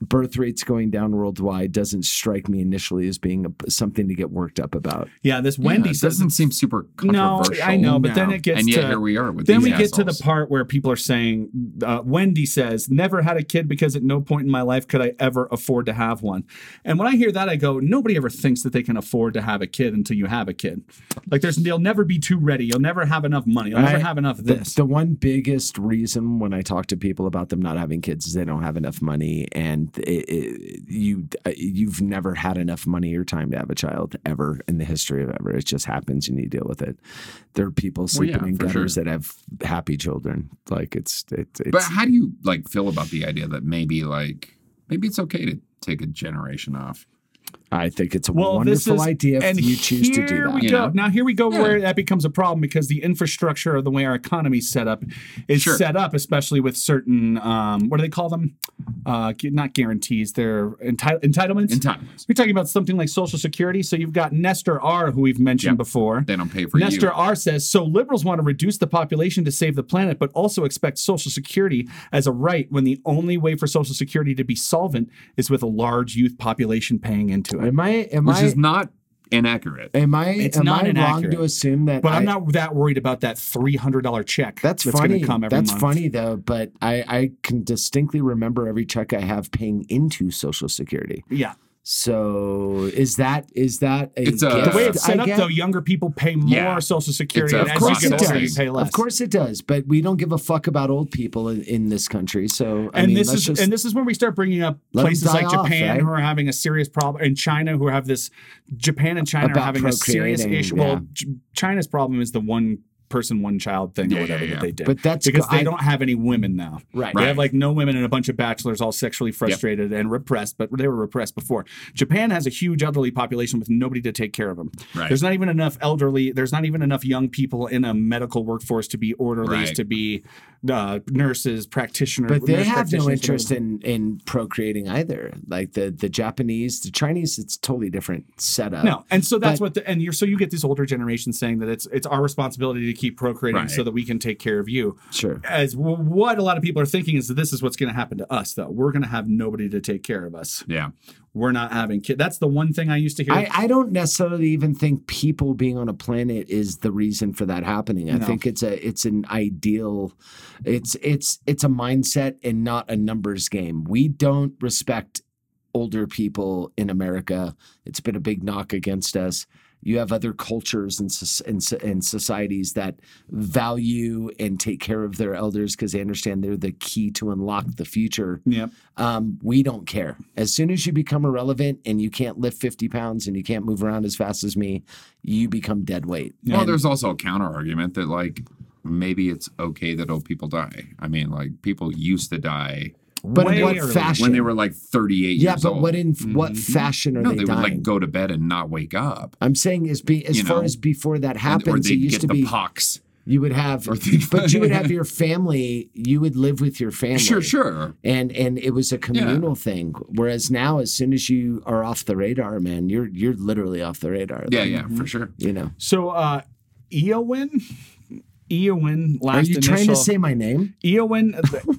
birth rates going down worldwide doesn't strike me initially as being a, something to get worked up about. Yeah, this Wendy it says doesn't seem super controversial. no. I know, but then it gets and yet to here we are with then these we get to the part where people are saying, uh, Wendy says, never had a kid because at no point in my life could I ever afford to have one. And when I hear that, I go, nobody ever thinks that they can afford to have a kid until you have a kid. Like there's, they'll never be too ready. You'll never have enough money. You'll never I- have enough of The, this. the one biggest reason when I talk to people about them not having kids is they don't have enough money, and and it, it, you uh, you've never had enough money or time to have a child ever in the history of ever. It just happens, and you deal with it. There are people sleeping yeah, in gutters sure. that have happy children. Like it's it's, it's But how do you like feel about the idea that maybe like maybe it's okay to take a generation off? I think it's a Well, this wonderful is, idea if and you choose to do here that. We You go. know? Now here we go Yeah. where that becomes a problem because the infrastructure of the way our economy's set up is Sure. set up, especially with certain um, what do they call them? Uh, not guarantees. They're enti- entitlements. Entitlements. We're talking about something like Social Security. So you've got Nestor R, who we've mentioned Yep. before. They don't pay for you. Nestor you. R says so liberals want to reduce the population to save the planet, but also expect Social Security as a right when the only way for Social Security to be solvent is with a large youth population paying into it. Am I am which I is not inaccurate. am I It's am not I wrong to assume that But I'm not that worried about that three hundred dollar check. That's, that's funny. come every That's month. funny though, but I, I can distinctly remember every check I have paying into Social Security. Yeah, So is that is that a It's a- gift the way it's set I up get? though, younger people pay more Yeah. Social Security, It's a- and Of as course you it get older, you does. pay less. Of course it does, but we don't give a fuck about old people in, in this country. So I and mean, this let's is just, and this is when we start bringing up places like off, Japan right? who are having a serious problem, and China who have this. Japan and China are having a serious issue. yeah. Well, China's problem is the one person, one child thing Yeah, or whatever yeah, that they did. But that's because they I- don't have any women now. Right. They Right. have like no women and a bunch of bachelors all sexually frustrated and repressed, but they were repressed before. Japan has a huge elderly population with nobody to take care of them. Right. There's not even enough elderly. There's not even enough young people in a medical workforce to be orderlies, Right. to be uh, nurses, practitioners. but they have no interest in in procreating either. Like the the Japanese, the Chinese, it's totally different setup. No, and so that's But- what the and you're so you get this older generation saying that it's it's our responsibility to keep procreating Right. so that we can take care of you. Sure. As w- what a lot of people are thinking is that this is what's going to happen to us though. We're going to have nobody to take care of us. Yeah. We're not having kids. That's the one thing I used to hear. I, I don't necessarily even think people being on a planet is the reason for that happening. I No. think it's a it's an ideal it's it's it's a mindset and not a numbers game. We don't respect older people in America. It's been a big knock against us. You have other cultures and, and, and societies that value and take care of their elders because they understand they're the key to unlock the future Yep. um, we don't care. As soon as you become irrelevant and you can't lift 50 pounds and you can't move around as fast as me, you become dead weight. Well, And- there's also a counter argument that like maybe it's okay that old people die. I mean, like people used to die but way in what early. fashion? when they were like 38 yeah, years but old. what in what fashion are no, they, they, would dying? like go to bed and not wake up. I'm saying is be as You far know? as before that And- happens, or it they used get to the be pox. you would have, or things but you would have your family. You would live with your family. Sure, sure. And and it was a communal thing. Whereas now, as soon as you are off the radar, man, you're you're literally off the radar. Yeah, Like, yeah, for sure. You know. So uh Eowyn Eowyn last Are you initial trying to say my name? Eowyn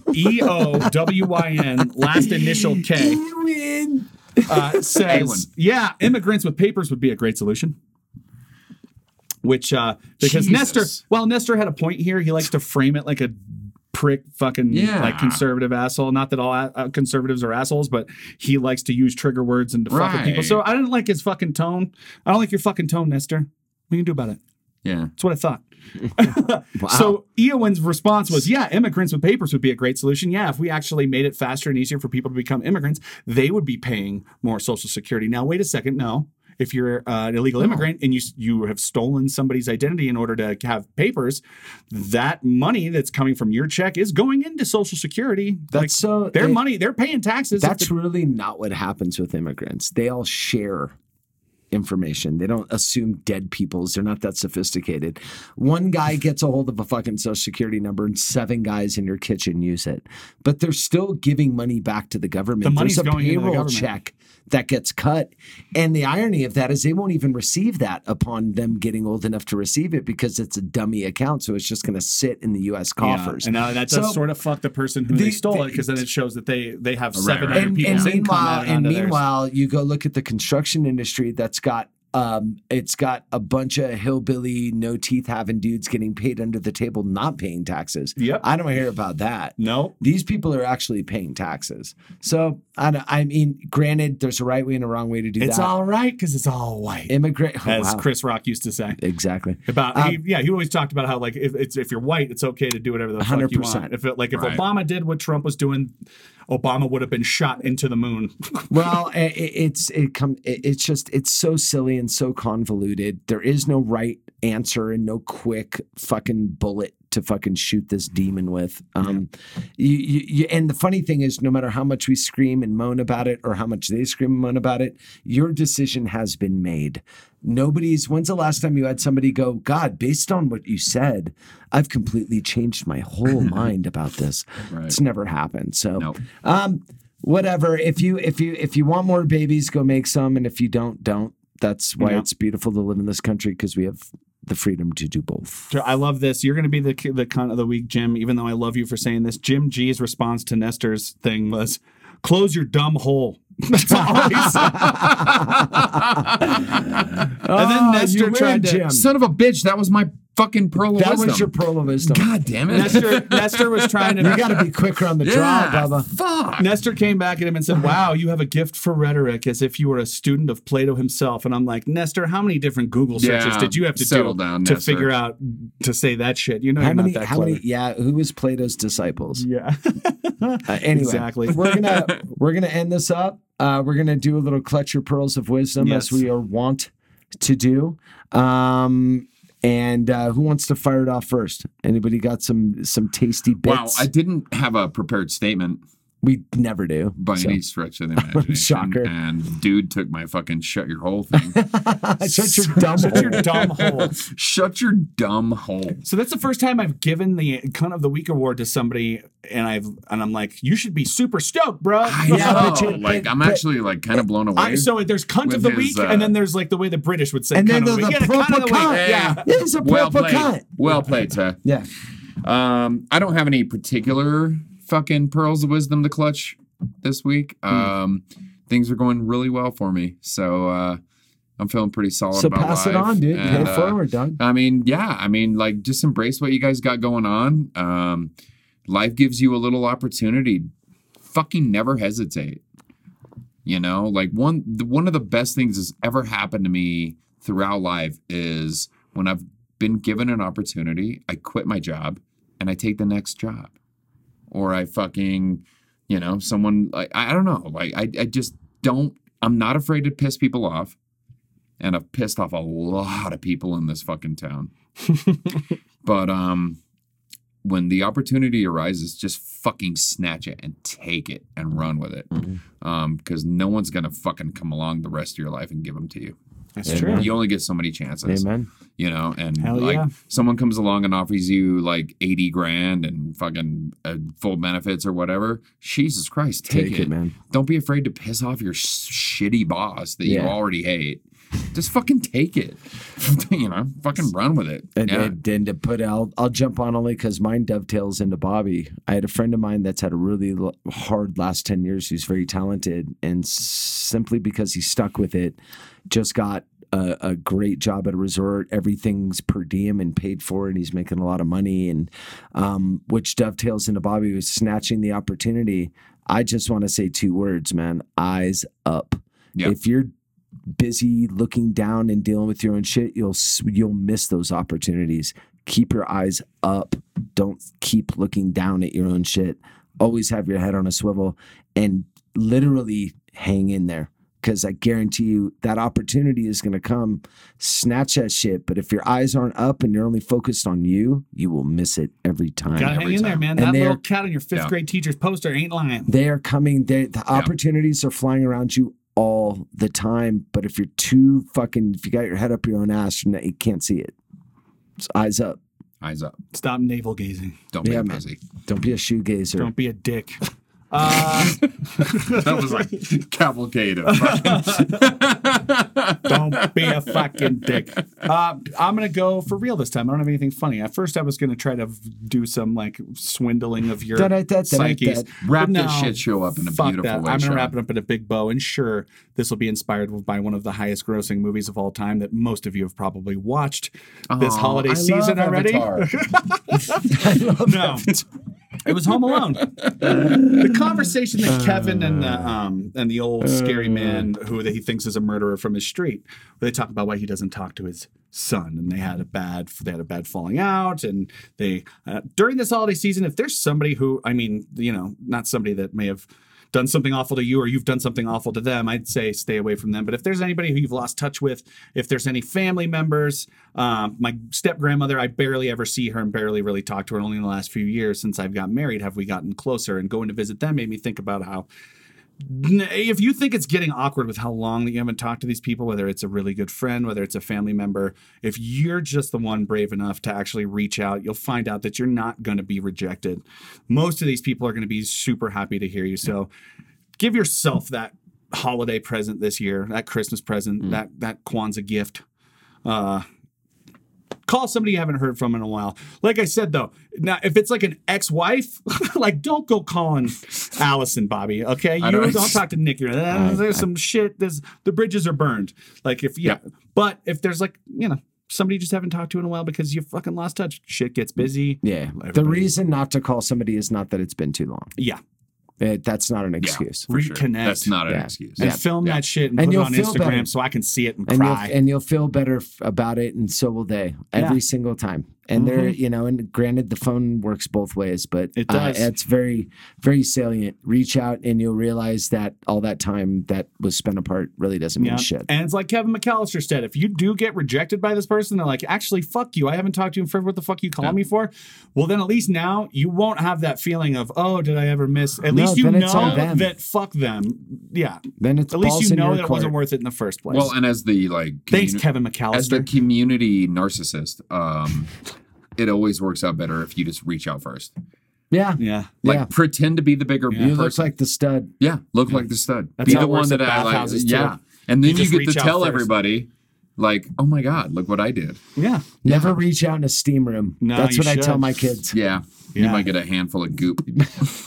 E O W Y N last initial K Eowyn. uh, says, Eowyn. yeah, immigrants with papers would be a great solution. Which, uh, because Jesus. Nestor, well, Nestor had a point here. He likes to frame it like a prick, fucking Yeah. like conservative asshole. Not that all uh, conservatives are assholes, but he likes to use trigger words and to fuck with people. So I didn't like his fucking tone. I don't like your fucking tone, Nestor. What can you do about it? Yeah. That's what I thought. So Eowyn's response was, "Yeah, immigrants with papers would be a great solution. Yeah, if we actually made it faster and easier for people to become immigrants, they would be paying more Social Security." Now, wait a second. No, if you're uh, an illegal immigrant and you you have stolen somebody's identity in order to have papers, that money that's coming from your check is going into Social Security. That's so- their it- money. They're paying taxes. That's really not what happens with immigrants. They all share information. They don't assume dead people's. They're not that sophisticated. One guy gets a hold of a fucking social security number and seven guys in your kitchen use it. But they're still giving money back to the government. The money's There's a going into the government. check that gets cut. And the irony of that is they won't even receive that upon them getting old enough to receive it because it's a dummy account. So it's just going to sit in the US Yeah, uh, coffers. and now that does So- sort of fuck the person who The- they stole the- it because then it shows that they they have Right, seven right. other and, people's and meanwhile, and meanwhile, you go look at the construction industry that's got um, it's got a bunch of hillbilly, no teeth having dudes getting paid under the table, not paying taxes. Yep. I don't hear about that. no, These people are actually paying taxes. So I, don't- I mean, granted, there's a right way and a wrong way to do it's that. all right because it's all white. immigrant. as wow. Chris Rock used to say. exactly. About Um, he, yeah, he always talked about how like if it's if you're white, it's okay to do whatever the fuck you 100%. want. If it, like if Right. Obama did what Trump was doing, Obama would have been shot into the moon. well, i- i- it's it come it- it's just it's so silly and so convoluted. There is no right answer and no quick fucking bullet to fucking shoot this demon with. Um, you, you, you, and the funny thing is, no matter how much we scream and moan about it, or how much they scream and moan about it, your decision has been made. Nobody's. When's the last time you had somebody go, God, based on what you said, I've completely changed my whole mind about this. Right. It's never happened. So, Nope. um, whatever. If you if you if you want more babies, go make some, and if you don't, don't. That's why Yeah. it's beautiful to live in this country because we have the freedom to do both. I love this. You're going to be the the cunt of the week, Jim. Even though I love you for saying this, Jim G's response to Nestor's thing was, "Close your dumb hole." That's all he said. and then Oh, Nestor you tried to. Jim. Son of a bitch, that was my fucking pearl of That wisdom. was your pearl of wisdom. God damn it. Nestor, Nestor was trying to. You got to be quicker on the yeah, draw, Bubba. Fuck. Nestor came back at him and said, Wow, you have a gift for rhetoric as if you were a student of Plato himself. And I'm like, Nestor, how many different Google searches Yeah, did you have to do down, to Nestor. figure out to say that shit? You know, How you're many? not that How clever. many? Yeah, who was Plato's disciples? Yeah. Uh, anyway, Exactly. we're gonna we're gonna end this up. Uh, we're gonna do a little clutch your pearls of wisdom Yes. as we are wont to do. Um, and uh, who wants to fire it off first? Anybody got some some tasty bits? Wow. I didn't have a prepared statement we never do. by so. any stretch of the imagination. Shocker. And dude took my fucking shut your hole thing. Shut your dumb Shut your hole. dumb hole. shut your dumb hole. So that's the first time I've given the cunt of the week award to somebody, and I've and I'm like, you should be super stoked, bro. Yeah, but Oh, you- like but- I'm actually like kind of blown away. I, so there's cunt of the his, week, uh, and then there's like the way the British would say And then cunt of the there's week. the Yeah, cunt of the week. cunt. Yeah. It's a well proper played. cunt. Well played, sir. Yeah. Um, I don't have any particular fucking pearls of wisdom to clutch this week. Hmm. Um, things are going really well for me, so uh, I'm feeling pretty solid So about pass it on, dude. And, Pay uh, forward, dog. I mean, yeah. I mean, like, just embrace what you guys got going on. Um, life gives you a little opportunity. Fucking never hesitate. You know, like one the, one of the best things that's ever happened to me throughout life is when I've been given an opportunity, I quit my job and I take the next job, or I fucking, you know, someone like I, I don't know, like I I just don't. I'm not afraid to piss people off and I've pissed off a lot of people in this fucking town. but um when the opportunity arises, just fucking snatch it and take it and run with it. Um, because no one's gonna fucking come along the rest of your life and give them to you. That's Amen. true. You only get so many chances. Amen. You know, and Hell like yeah. someone comes along and offers you like 80 grand and fucking uh, full benefits or whatever. Jesus Christ, take, Take it, man. Don't be afraid to piss off your shitty boss that you already hate. Just fucking take it. you know, fucking run with it. And, yeah. and, and to put, I'll I'll jump on only because mine dovetails into Bobby. I had a friend of mine that's had a really l- hard last ten years. Who's very talented, and simply because he stuck with it, just got a, a great job at a resort. Everything's per diem and paid for, and he's making a lot of money. And um, which dovetails into Bobby was snatching the opportunity. I just want to say two words, man: eyes up. Yeah. If you're busy looking down and dealing with your own shit, you'll you'll miss those opportunities. Keep your eyes up. Don't keep looking down at your own shit. Always have your head on a swivel and literally hang in there because I guarantee you that opportunity is going to come. Snatch that shit. But if your eyes aren't up and you're only focused on you, you will miss it every time. Gotta hang every in there, man. And that little cat on your fifth Yeah. grade teacher's poster ain't lying. They are coming. They, the opportunities are flying around you all the time. But if you're too fucking, if you got your head up your own ass, you're not, you can't see it. It's eyes up. Eyes up. Stop navel gazing. Don't Yeah, be man. busy. Don't be a shoegazer. Don't be a dick. Uh, That was like cavalcade of don't be a fucking dick. Uh, I'm gonna go for real this time. I don't have anything funny. At first, I was gonna try to do some like swindling of your psyches. Wrap But this shit show up in a fuck beautiful that. way, I'm gonna wrap it up in a big bow, and sure, this will be inspired by one of the highest grossing movies of all time that most of you have probably watched this Aw, holiday I season love already. Avatar. no. It was Home Alone. the conversation that Kevin and the um and the old scary man who that he thinks is a murderer from his street, where they talk about why he doesn't talk to his son and they had a bad they had a bad falling out and they uh, during this holiday season if there's somebody who i mean you know not somebody that may have done something awful to you or you've done something awful to them i'd say stay away from them. But if there's anybody who you've lost touch with if there's any family members um, my step grandmother i barely ever see her and barely really talk to her only in the last few years since i've got married have we gotten closer. And going to visit them made me think about how if you think it's getting awkward with how long that you haven't talked to these people, whether it's a really good friend, whether it's a family member, if you're just the one brave enough to actually reach out, you'll find out that you're not going to be rejected. Most of these people are going to be super happy to hear you. So give yourself that holiday present this year, that Christmas present, that that Kwanzaa gift. Uh, call somebody you haven't heard from in a while. Like I said though, now if it's like an ex-wife, like don't go calling Allison, Bobby. Okay, you don't, don't- talk to Nick. You're, "Uh, there's some shit. There's the bridges are burned. Like if yeah, but if there's like you know somebody you just haven't talked to in a while because you fucking lost touch, shit gets busy. Yeah. The reason not to call somebody is not that it's been too long. Yeah, It, that's not an excuse. For sure. Reconnect. That's not an Yeah. excuse. and Yeah. film Yeah. that shit and, And put it you'll on feel Instagram better. so I can see it and, And cry. you'll, and you'll feel better f- about it, and so will they every Yeah. single time. And they're, you know, and granted, the phone works both ways, but It uh, does. it's very, very salient. Reach out, and you'll realize that all that time that was spent apart really doesn't mean Yeah. shit. And it's like Kevin McAllister said, if you do get rejected by this person, they're like, actually, fuck you. I haven't talked to you for what the fuck you calling me for. Well, then at least now you won't have that feeling of, oh, did I ever miss? At No, least you then it's on know that fuck them. Yeah. Then it's At least you know your that it wasn't worth it in the first place. Well, and as the like Thanks, kevin mcallister as the community narcissist, um, it always works out better if you just reach out first. Yeah, yeah. Like Yeah. pretend to be the bigger you person. look like the stud. yeah, look like the stud. That's be the one that I like. bathhouses, too. Yeah, and then You you, get to tell first. everybody, like, oh my god, look what I did. Yeah. Never reach out in a steam room. No, That's you what I tell my kids. Yeah, Yeah. you might get a handful of goop.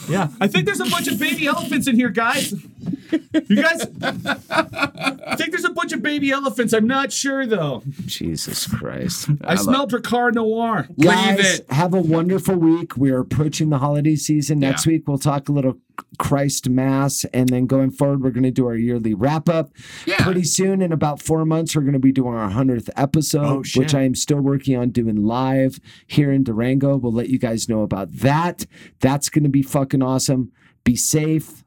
Yeah. I think there's a bunch of baby elephants in here, guys. You guys, I think there's a bunch of baby elephants. I'm not sure, though. Jesus Christ. I, smell Drakkar Noir. Guys, it. have a wonderful week. We are approaching the holiday season. Next Yeah. week, we'll talk a little Christ Mass. And then going forward, we're going to do our yearly wrap up. Yeah. Pretty soon, in about four months, we're going to be doing our 100th episode, Oh, which I am still working on doing live here in Durango. We'll let you guys know about that. That's going to be fucking awesome. Be safe,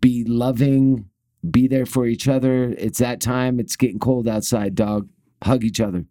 be loving, be there for each other. It's that time. It's getting cold outside, dog. Hug each other.